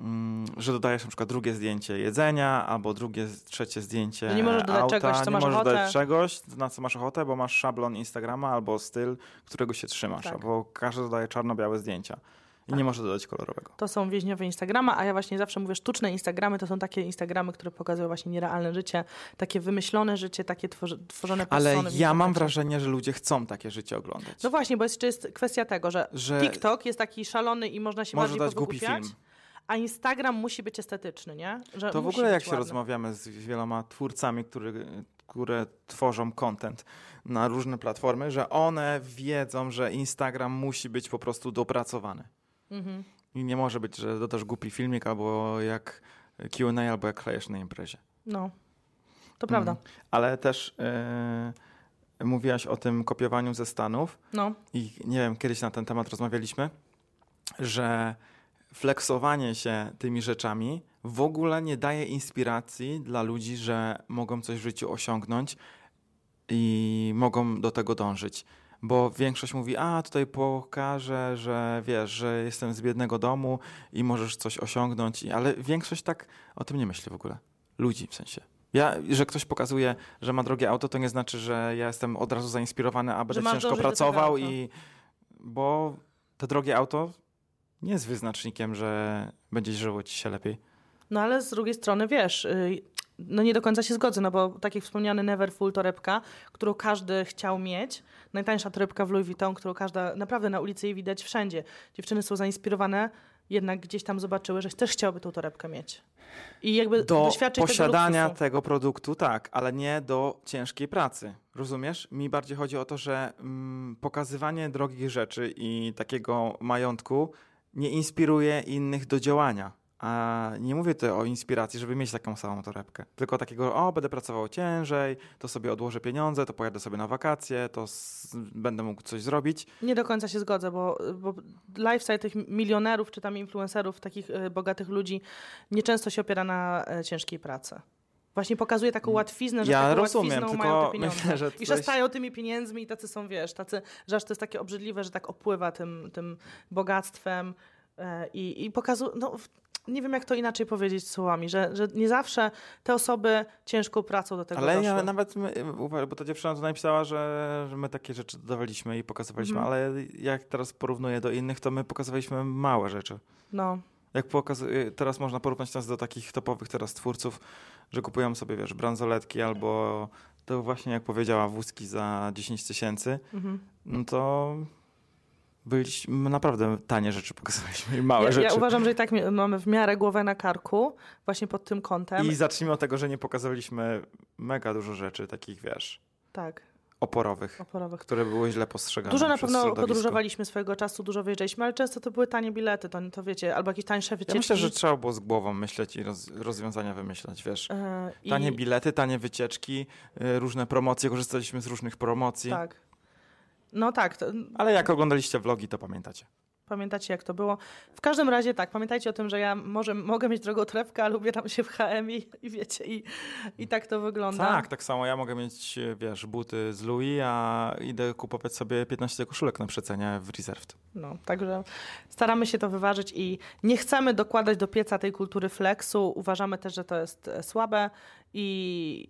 Mm, że dodajesz na przykład drugie zdjęcie jedzenia, albo drugie, trzecie zdjęcie No nie możesz dodać auta. czegoś, co nie masz możesz ochotę. dodać czegoś, na co masz ochotę, bo masz szablon Instagrama albo styl, którego się trzymasz, Tak. albo każdy dodaje czarno-białe zdjęcia i Tak. nie może dodać kolorowego. To są więźniowie Instagrama, a ja właśnie zawsze mówię, sztuczne Instagramy to są takie Instagramy, które pokazują właśnie nierealne życie, takie wymyślone życie, takie tworzy, tworzone Ale ja mam wrażenie, że ludzie chcą takie życie oglądać. No właśnie, bo jeszcze jest kwestia tego, że, Że TikTok jest taki szalony i można się może bardziej dać głupi film. A Instagram musi być estetyczny, nie? Że To w ogóle jak być się ładny. rozmawiamy z wieloma twórcami, który, które tworzą content na różne platformy, że one wiedzą, że Instagram musi być po prostu dopracowany. Mhm. I nie może być, że dodasz głupi filmik albo jak Q&A, albo jak klejesz na imprezie. No, to prawda. Mm. Ale też yy, mówiłaś o tym kopiowaniu ze Stanów No, i nie wiem, kiedyś na ten temat rozmawialiśmy, że flexowanie się tymi rzeczami w ogóle nie daje inspiracji dla ludzi, że mogą coś w życiu osiągnąć i mogą do tego dążyć. Bo większość mówi, a tutaj pokażę, że wiesz, że jestem z biednego domu i możesz coś osiągnąć, ale większość tak o tym nie myśli w ogóle. Ludzi w sensie. Ja, że ktoś pokazuje, że ma drogie auto, to nie znaczy, że ja jestem od razu zainspirowany, a będę ciężko pracował i bo to drogie auto nie jest wyznacznikiem, że będzie żyło ci się lepiej. no ale z drugiej strony, wiesz, y, no nie do końca się zgodzę, no bo tak jak wspomniany Neverfull torebka, którą każdy chciał mieć, najtańsza torebka w Louis Vuitton, którą każda, naprawdę na ulicy jej widać wszędzie. Dziewczyny są zainspirowane jednak gdzieś tam zobaczyły, że też chciałyby tą torebkę mieć. I jakby Do doświadczyć posiadania tego tego produktu, tak, ale nie do ciężkiej pracy. Rozumiesz? Mi bardziej chodzi o to, że mm, pokazywanie drogich rzeczy i takiego majątku nie inspiruje innych do działania. A nie mówię tutaj o inspiracji, żeby mieć taką samą torebkę. Tylko takiego, o, będę pracował ciężej, to sobie odłożę pieniądze, to pojadę sobie na wakacje, to będę mógł coś zrobić. Nie do końca się zgodzę, bo, bo lifestyle tych milionerów czy tam influencerów, takich e, bogatych ludzi, nieczęsto się opiera na e, ciężkiej pracy. Właśnie pokazuje taką łatwiznę, że Ja taką rozumiem, łatwizną mają te pieniądze. myślę, że I coś- szestają tymi pieniędzmi i tacy są, wiesz, tacy, że aż to jest takie obrzydliwe, że tak opływa tym, tym bogactwem e, i, i pokazuje, no nie wiem jak to inaczej powiedzieć słowami, że, że nie zawsze te osoby ciężką pracą do tego Ale doszły. ja nawet, my, bo ta dziewczyna to napisała, że, że my takie rzeczy dodawaliśmy i pokazywaliśmy, Mhm. ale jak teraz porównuję do innych, to my pokazywaliśmy małe rzeczy. No, Jak pokazuje, teraz można porównać nas do takich topowych teraz twórców, że kupują sobie, wiesz, bransoletki albo to właśnie jak powiedziała, wózki za 10 tysięcy, mhm. no to byliśmy, naprawdę tanie rzeczy pokazywaliśmy i małe ja, rzeczy. ja uważam, że i tak mamy w miarę głowę na karku, właśnie pod tym kątem. I zacznijmy od tego, że nie pokazywaliśmy mega dużo rzeczy takich, wiesz, Tak, oporowych, oporowych. które były źle postrzegane Dużo na pewno środowisko. podróżowaliśmy swojego czasu, dużo wyjeżdżaliśmy, ale często to były tanie bilety, to, to wiecie, albo jakieś tańsze Ja wycieczki. myślę, że trzeba było z głową myśleć i roz, rozwiązania wymyślać, wiesz. I- Tanie bilety, tanie wycieczki, y, różne promocje, korzystaliśmy z różnych promocji. Tak. No tak, to, Ale jak oglądaliście vlogi, to pamiętacie. Pamiętacie jak to było. W każdym razie tak, pamiętajcie o tym, że ja może mogę mieć drogą torebkę, ale ubieram się w H&M i, i wiecie, i, i tak to wygląda. Tak, tak samo ja mogę mieć, wiesz, buty z Louis, a idę kupować sobie 15 koszulek na przecenie w Reserved. No, także staramy się to wyważyć i nie chcemy dokładać do pieca tej kultury flexu. Uważamy też, że to jest e, słabe i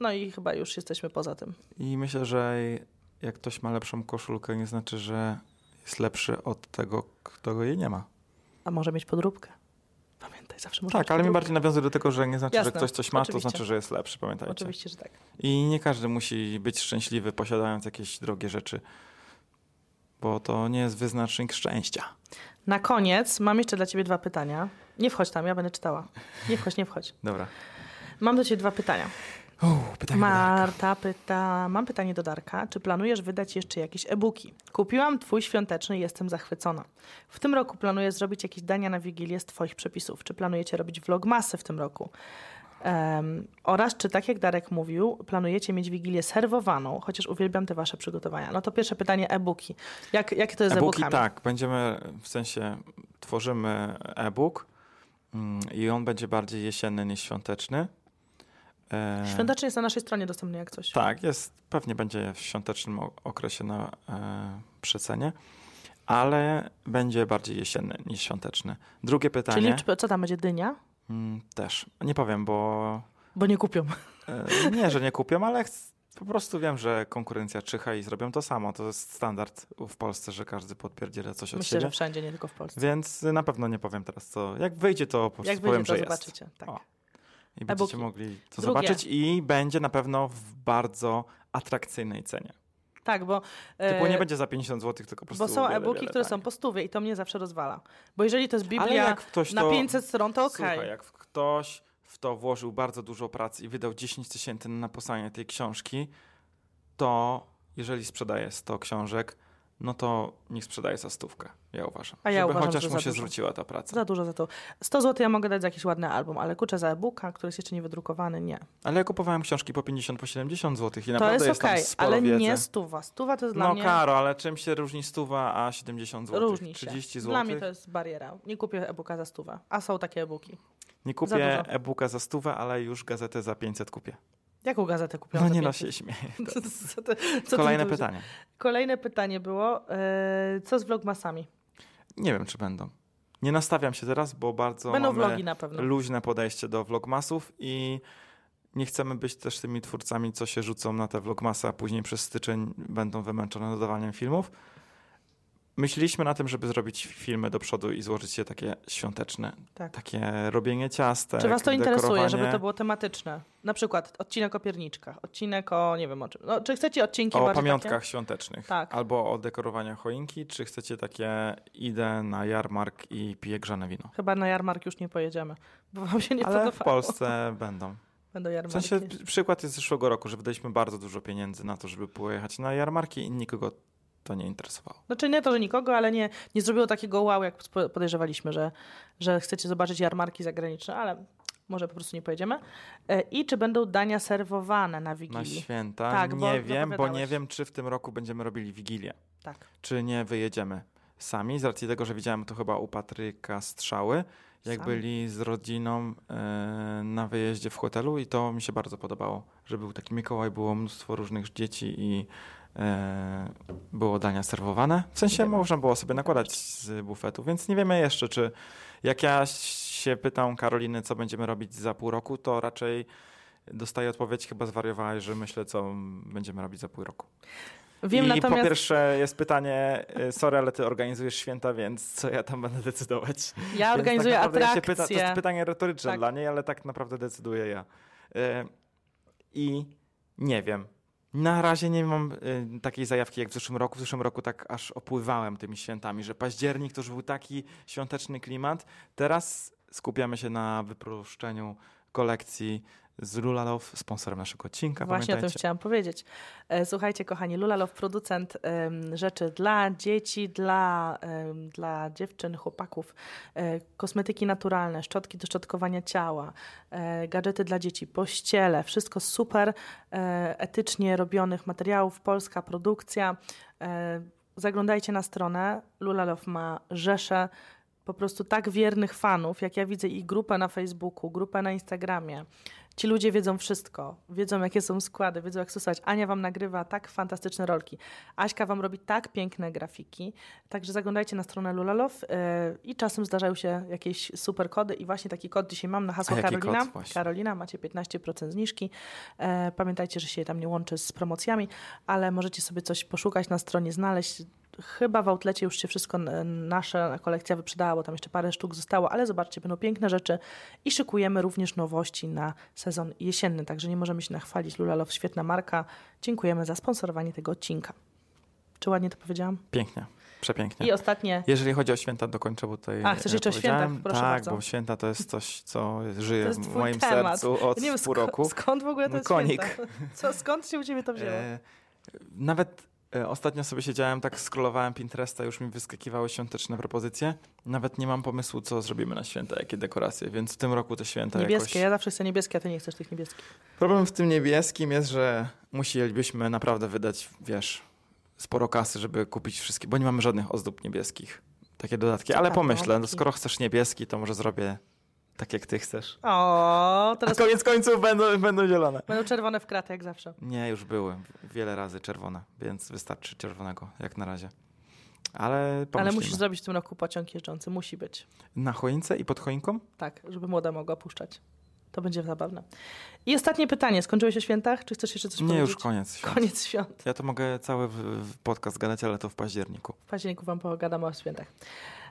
no i chyba już jesteśmy poza tym. I myślę, że jak ktoś ma lepszą koszulkę, nie znaczy, że jest lepszy od tego, kto jej nie ma. A może mieć podróbkę. Pamiętaj, zawsze można Tak, ale mi bardziej nawiązuje do tego, że nie znaczy, Jasne, że ktoś coś ma, oczywiście. to znaczy, że jest lepszy, pamiętajcie. Oczywiście, że tak. I nie każdy musi być szczęśliwy, posiadając jakieś drogie rzeczy, bo to nie jest wyznacznik szczęścia. Na koniec mam jeszcze dla ciebie dwa pytania. Nie wchodź tam, ja będę czytała. Nie wchodź, nie wchodź. Dobra. Mam do ciebie dwa pytania. Uuu, pytanie. Marta pyta, mam pytanie do Darka. Czy planujesz wydać jeszcze jakieś e-booki? Kupiłam twój świąteczny i jestem zachwycona. W tym roku planuję zrobić jakieś dania na Wigilię z twoich przepisów. Czy planujecie robić vlogmasy w tym roku? Em, oraz czy tak jak Darek mówił, planujecie mieć Wigilię serwowaną, chociaż uwielbiam te wasze przygotowania. No to pierwsze pytanie, e-booki. Jak, jakie to jest E-booki e-bookami? tak, będziemy, w sensie tworzymy e-book mm, i on będzie bardziej jesienny niż świąteczny. E, Świąteczny jest na naszej stronie dostępny jak coś. Tak, jest, pewnie będzie w świątecznym okresie na e, przecenie, ale będzie bardziej jesienny niż świąteczny. Drugie pytanie Czyli czy, co tam będzie, dynia? mm, też, nie powiem, bo Bo nie kupią. e, nie, że nie kupią, ale po prostu wiem, że konkurencja czyha i zrobią to samo. To jest standard w Polsce, że każdy podpierdziela coś od Myślę, siebie. że wszędzie, nie tylko w Polsce. Więc na pewno nie powiem teraz co. Jak wyjdzie, to po Jak prostu wyjdzie, powiem, to że jest. zobaczycie. Tak. O. I będziecie mogli to Drugie. zobaczyć i będzie na pewno w bardzo atrakcyjnej cenie. Tak, bo, Typu e, nie będzie za 50 zł, tylko po prostu bo są e-booki, które taniej. są po stówie i to mnie zawsze rozwala. Bo jeżeli to jest Biblia ktoś na to, 500 stron, to okej. Słuchaj, jak ktoś w to włożył bardzo dużo pracy i wydał 10 tysięcy na napisanie tej książki, to jeżeli sprzedaje 100 książek, no to niech sprzedaje za stówkę, ja uważam. A ja Żeby uważam, chociaż że mu się dużo. zwróciła ta praca. Za dużo za to. 100 zł ja mogę dać za jakiś ładny album, ale kurczę za e-booka, który jest jeszcze nie wydrukowany, nie. Ale ja kupowałem książki po 50, po 70 zł i To naprawdę jest jest, okej, tam sporo ale wiedzy. nie stuwa. Stuwa to jest dla No mnie... karo, ale czym się różni stuwa a 70 zł? Różni się. 30 zł? Dla mnie to jest bariera. Nie kupię e-booka za stówę. A są takie e-booki. Nie kupię e-booka za stówę, ale już gazetę za 500 kupię. Jaką gazetę kupiłam No nie no 500? się śmieję. Co, co, co Kolejne pytanie. Kolejne pytanie było, e, co z vlogmasami? Nie wiem, czy będą. Nie nastawiam się teraz, bo bardzo Będą mamy vlogi na pewno. luźne podejście do vlogmasów i nie chcemy być też tymi twórcami, co się rzucą na te vlogmasy, a później przez styczeń będą wymęczone dodawaniem filmów. Myśleliśmy na tym, żeby zrobić filmy do przodu i złożyć je takie świąteczne. Tak. Takie robienie ciastek, Czy was to interesuje, żeby to było tematyczne? Na przykład odcinek o pierniczkach, odcinek o nie wiem o czym. No, czy chcecie odcinki O pamiątkach świątecznych. Tak. Albo o dekorowaniu choinki, czy chcecie takie idę na jarmark i piję grzane wino. Takie? Chyba na jarmark już nie pojedziemy, bo wam się nie Ale w podobało. Polsce będą. Będą W jarmarki. sensie p- przykład jest z zeszłego roku, że wydaliśmy bardzo dużo pieniędzy na to, żeby pojechać na jarmarki i nikogo to nie interesowało. Znaczy nie to, że nikogo, ale nie, nie zrobiło takiego wow, jak podejrzewaliśmy, że, że chcecie zobaczyć jarmarki zagraniczne, ale może po prostu nie pojedziemy. E, I czy będą dania serwowane na Na Wigilii? święta Tak, nie wiem, bo nie wiem, czy w tym roku będziemy robili Wigilię. Tak. Czy nie wyjedziemy sami, z racji tego, że widziałem to chyba u Patryka Strzały, jak Sami. byli z rodziną e, na wyjeździe w hotelu i to mi się bardzo podobało, że był taki Mikołaj, było mnóstwo różnych dzieci i było dania serwowane. W sensie można było sobie nakładać z bufetu, więc nie wiemy jeszcze, czy jak ja się pytam Karoliny, co będziemy robić za pół roku, to raczej dostaję odpowiedź, chyba zwariowałaś, że myślę, co będziemy robić za pół roku. Wiem I natomiast... po pierwsze jest pytanie, y, sorry, ale ty organizujesz święta, więc co ja tam będę decydować? Ja Więc organizuję tak naprawdę ja atrakcje. pyta, to jest pytanie retoryczne Tak. dla niej, ale tak naprawdę decyduję ja. Y, I nie wiem. Na razie nie mam y, takiej zajawki jak w zeszłym roku. W zeszłym roku tak aż opływałem tymi świętami, że październik to już był taki świąteczny klimat. Teraz skupiamy się na wyproszczeniu kolekcji z Lulalow, sponsorem naszego odcinka. Właśnie o tym pamiętajcie. chciałam powiedzieć. E, Słuchajcie, kochani, Lulalow, producent em, rzeczy dla dzieci, dla, em, dla dziewczyn, chłopaków, e, kosmetyki naturalne, szczotki do szczotkowania ciała, e, gadżety dla dzieci, pościele, wszystko super etycznie robionych materiałów, polska produkcja. Zaglądajcie na stronę. Lulalow ma rzeszę po prostu tak wiernych fanów, jak ja widzę ich grupę na Facebooku, grupę na Instagramie. Ci ludzie wiedzą wszystko, wiedzą jakie są składy, wiedzą jak stosować. Ania wam nagrywa tak fantastyczne rolki. Aśka wam robi tak piękne grafiki. Także zaglądajcie na stronę Lulalow yy, i czasem zdarzają się jakieś super kody i właśnie taki kod dzisiaj mam na hasło Karolina. Karolina, macie 15% zniżki. E, pamiętajcie, że się tam nie łączy z promocjami, ale możecie sobie coś poszukać na stronie, znaleźć. Chyba w outlecie już się wszystko nasza kolekcja wyprzedała, bo tam jeszcze parę sztuk zostało, ale zobaczcie, będą piękne rzeczy i szykujemy również nowości na sezon jesienny, także nie możemy się nachwalić. Lulalow, świetna marka. Dziękujemy za sponsorowanie tego odcinka. Czy ładnie to powiedziałam? Pięknie, przepięknie. I ostatnie, Jeżeli chodzi o święta, dokończę, bo tutaj. A, chcesz jeszcze o świętach? Proszę tak, bardzo. bo święta to jest coś, co żyje w moim temat. sercu od Ja nie wiem, pół roku. skąd w ogóle to Mój jest konik. święta? Co, skąd się u ciebie to wzięło? E, nawet ostatnio sobie siedziałem, tak scrollowałem Pinteresta, już mi wyskakiwały świąteczne propozycje. Nawet nie mam pomysłu, co zrobimy na święta, jakie dekoracje, więc w tym roku te święta Niebieskie, jakoś... ja zawsze chcę niebieskie, a ty nie chcesz tych niebieskich. Problem w tym niebieskim jest, że musielibyśmy naprawdę wydać, wiesz, sporo kasy, żeby kupić wszystkie, bo nie mamy żadnych ozdób niebieskich. Takie dodatki, ale pomyślę, no, skoro chcesz niebieski, to może zrobię tak, jak ty chcesz. O, A teraz koniec końców będą, będą zielone. będą czerwone w kratę, jak zawsze. Nie, już były wiele razy czerwone, więc wystarczy czerwonego, jak na razie. Ale. Ale musisz zrobić w tym roku pociąg jeżdżący. Musi być. Na choince i pod choinką? Tak, żeby młoda mogła puszczać. To będzie zabawne. I ostatnie pytanie. Skończyłeś o świętach? Czy chcesz jeszcze coś Nie, powiedzieć? już koniec. świąt. Koniec świąt. Ja to mogę cały podcast gadać, ale to w październiku. W październiku wam pogadamy o świętach.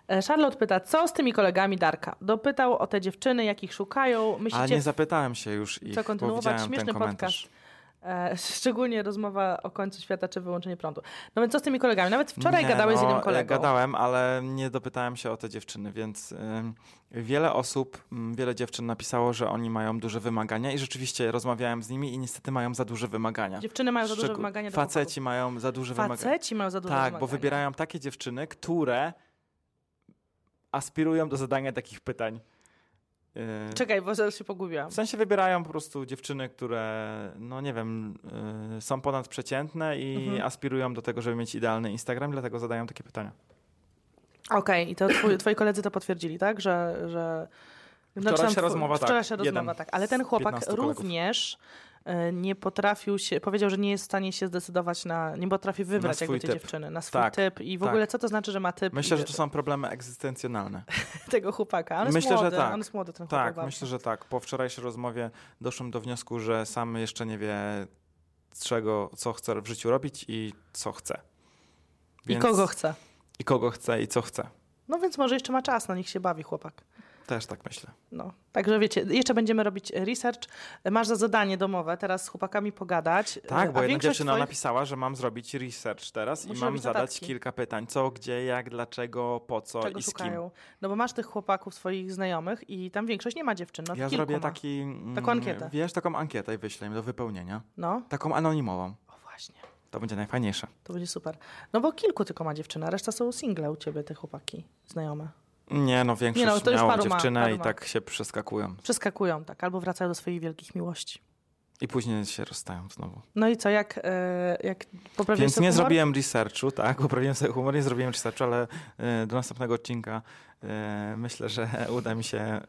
E, Charlotte pyta, co z tymi kolegami Darka? Dopytał o te dziewczyny, jakich szukają. Ale Myślicie, nie zapytałem się już ich, co kontynuować? Śmieszny komentarz. e, szczególnie rozmowa o końcu świata czy wyłączenie prądu. No więc co z tymi kolegami? Nawet wczoraj Nie, gadałeś z no, innym e, kolegą. Gadałem, ale nie dopytałem się o te dziewczyny, więc ym, wiele osób, wiele dziewczyn napisało, że oni mają duże wymagania i rzeczywiście rozmawiałem z nimi i niestety mają za duże wymagania. Dziewczyny mają za duże wymagania Faceci mają za duże wymagania. Faceci mają za duże Tak, wymagania. bo wybierają takie dziewczyny, które aspirują do zadania takich pytań. Yy, Czekaj, bo zaraz się pogubiłam. W sensie wybierają po prostu dziewczyny, które, no nie wiem, yy, są ponadprzeciętne i Mhm. aspirują do tego, żeby mieć idealny Instagram, dlatego zadają takie pytania. Okej, i to twój, twoi koledzy to potwierdzili, tak? Że. że... Wczorajsza twój- rozmowa, tak. Wczorajsza rozmowa, tak. Ale ten chłopak 15 kolegów. również nie potrafił się, powiedział, że nie jest w stanie się zdecydować na, nie potrafi wybrać jakby tej typ. dziewczyny, na swój Tak, typ i w tak. ogóle co to znaczy, że ma typ Myślę, że to są problemy egzystencjonalne. tego chłopaka. On Myślę, że młody, tak. on jest młody ten Tak, myślę, że tak. Po wczorajszej rozmowie doszłem do wniosku, że sam jeszcze nie wie, czego, co chce w życiu robić i co chce. I kogo chce. i kogo chce i co chce. No więc może jeszcze ma czas, no niech się bawi chłopak. Też tak myślę. No, także wiecie, jeszcze będziemy robić research. Masz za zadanie domowe teraz z chłopakami pogadać. Tak, bo jedna dziewczyna twoich- napisała, że mam zrobić research teraz i mam zadać kilka pytań. Co, gdzie, jak, dlaczego, po co czego i z kim. szukają. No bo masz tych chłopaków swoich znajomych i tam większość nie ma dziewczyn. No, Ja kilku zrobię ma. taki. mm, Taką ankietę. Wiesz, taką ankietę i wyślę im do wypełnienia. No, Taką anonimową. o właśnie, To będzie najfajniejsze. to będzie super. No bo kilku tylko ma dziewczyna, reszta są single u ciebie, te chłopaki znajome. Nie, no większość Nie no, to już miało ma, dziewczynę paru i ma. tak się przeskakują. Przeskakują tak, albo wracają do swoich wielkich miłości. I później się rozstają znowu. No i co, jak, e, jak poprawiłeś Więc sobie nie humor? zrobiłem researchu, tak, poprawiłem sobie humor, nie zrobiłem researchu, ale e, do następnego odcinka e, myślę, że uda mi się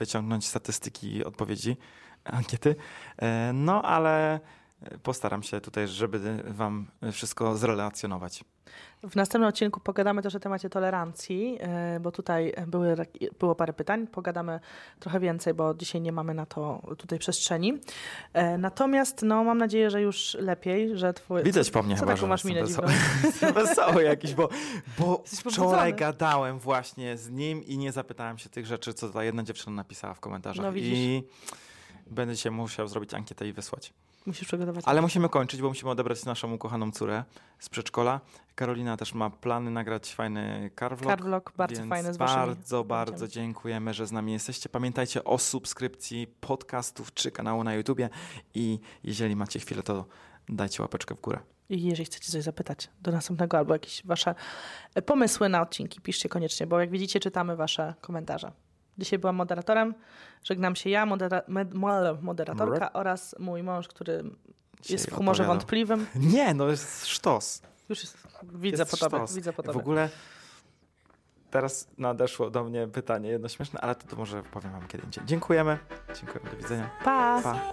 wyciągnąć statystyki i odpowiedzi ankiety. No, ale postaram się tutaj, żeby wam wszystko zrelacjonować. W następnym odcinku pogadamy też o temacie tolerancji, e, bo tutaj były, było parę pytań. Pogadamy trochę więcej, bo dzisiaj nie mamy na to tutaj przestrzeni. E, Natomiast no, mam nadzieję, że już lepiej, że twój... Widać po mnie Co chyba, taką masz minę wesoły, wesoły jakiś, bo, bo wczoraj gadałem właśnie z nim i nie zapytałem się tych rzeczy, co ta jedna dziewczyna napisała w komentarzach. No widzisz. I będę się musiał zrobić ankietę i wysłać. Musisz przygotować. Ale musimy kończyć, bo musimy odebrać naszą ukochaną córę z przedszkola. Karolina też ma plany nagrać fajny carvlog. Carvlog, bardzo fajne z waszymi Bardzo, bardzo zdjęciami. dziękujemy, że z nami jesteście. Pamiętajcie o subskrypcji podcastów czy kanału na YouTubie i jeżeli macie chwilę, to dajcie łapeczkę w górę. I jeżeli chcecie coś zapytać do następnego albo jakieś wasze pomysły na odcinki, piszcie koniecznie, bo jak widzicie, czytamy wasze komentarze. Dzisiaj byłam moderatorem. Żegnam się ja, modera med- moderatorka oraz mój mąż, który Dzisiaj jest w humorze opowiadał. wątpliwym. Nie, no jest sztos. Już jest, widzę Jest po tobie, widzę po W tobie. ogóle teraz nadeszło do mnie pytanie jedno śmieszne, ale to, to może powiem wam kiedy indziej. Dziękujemy. Dziękuję, do widzenia. Pa! Pa.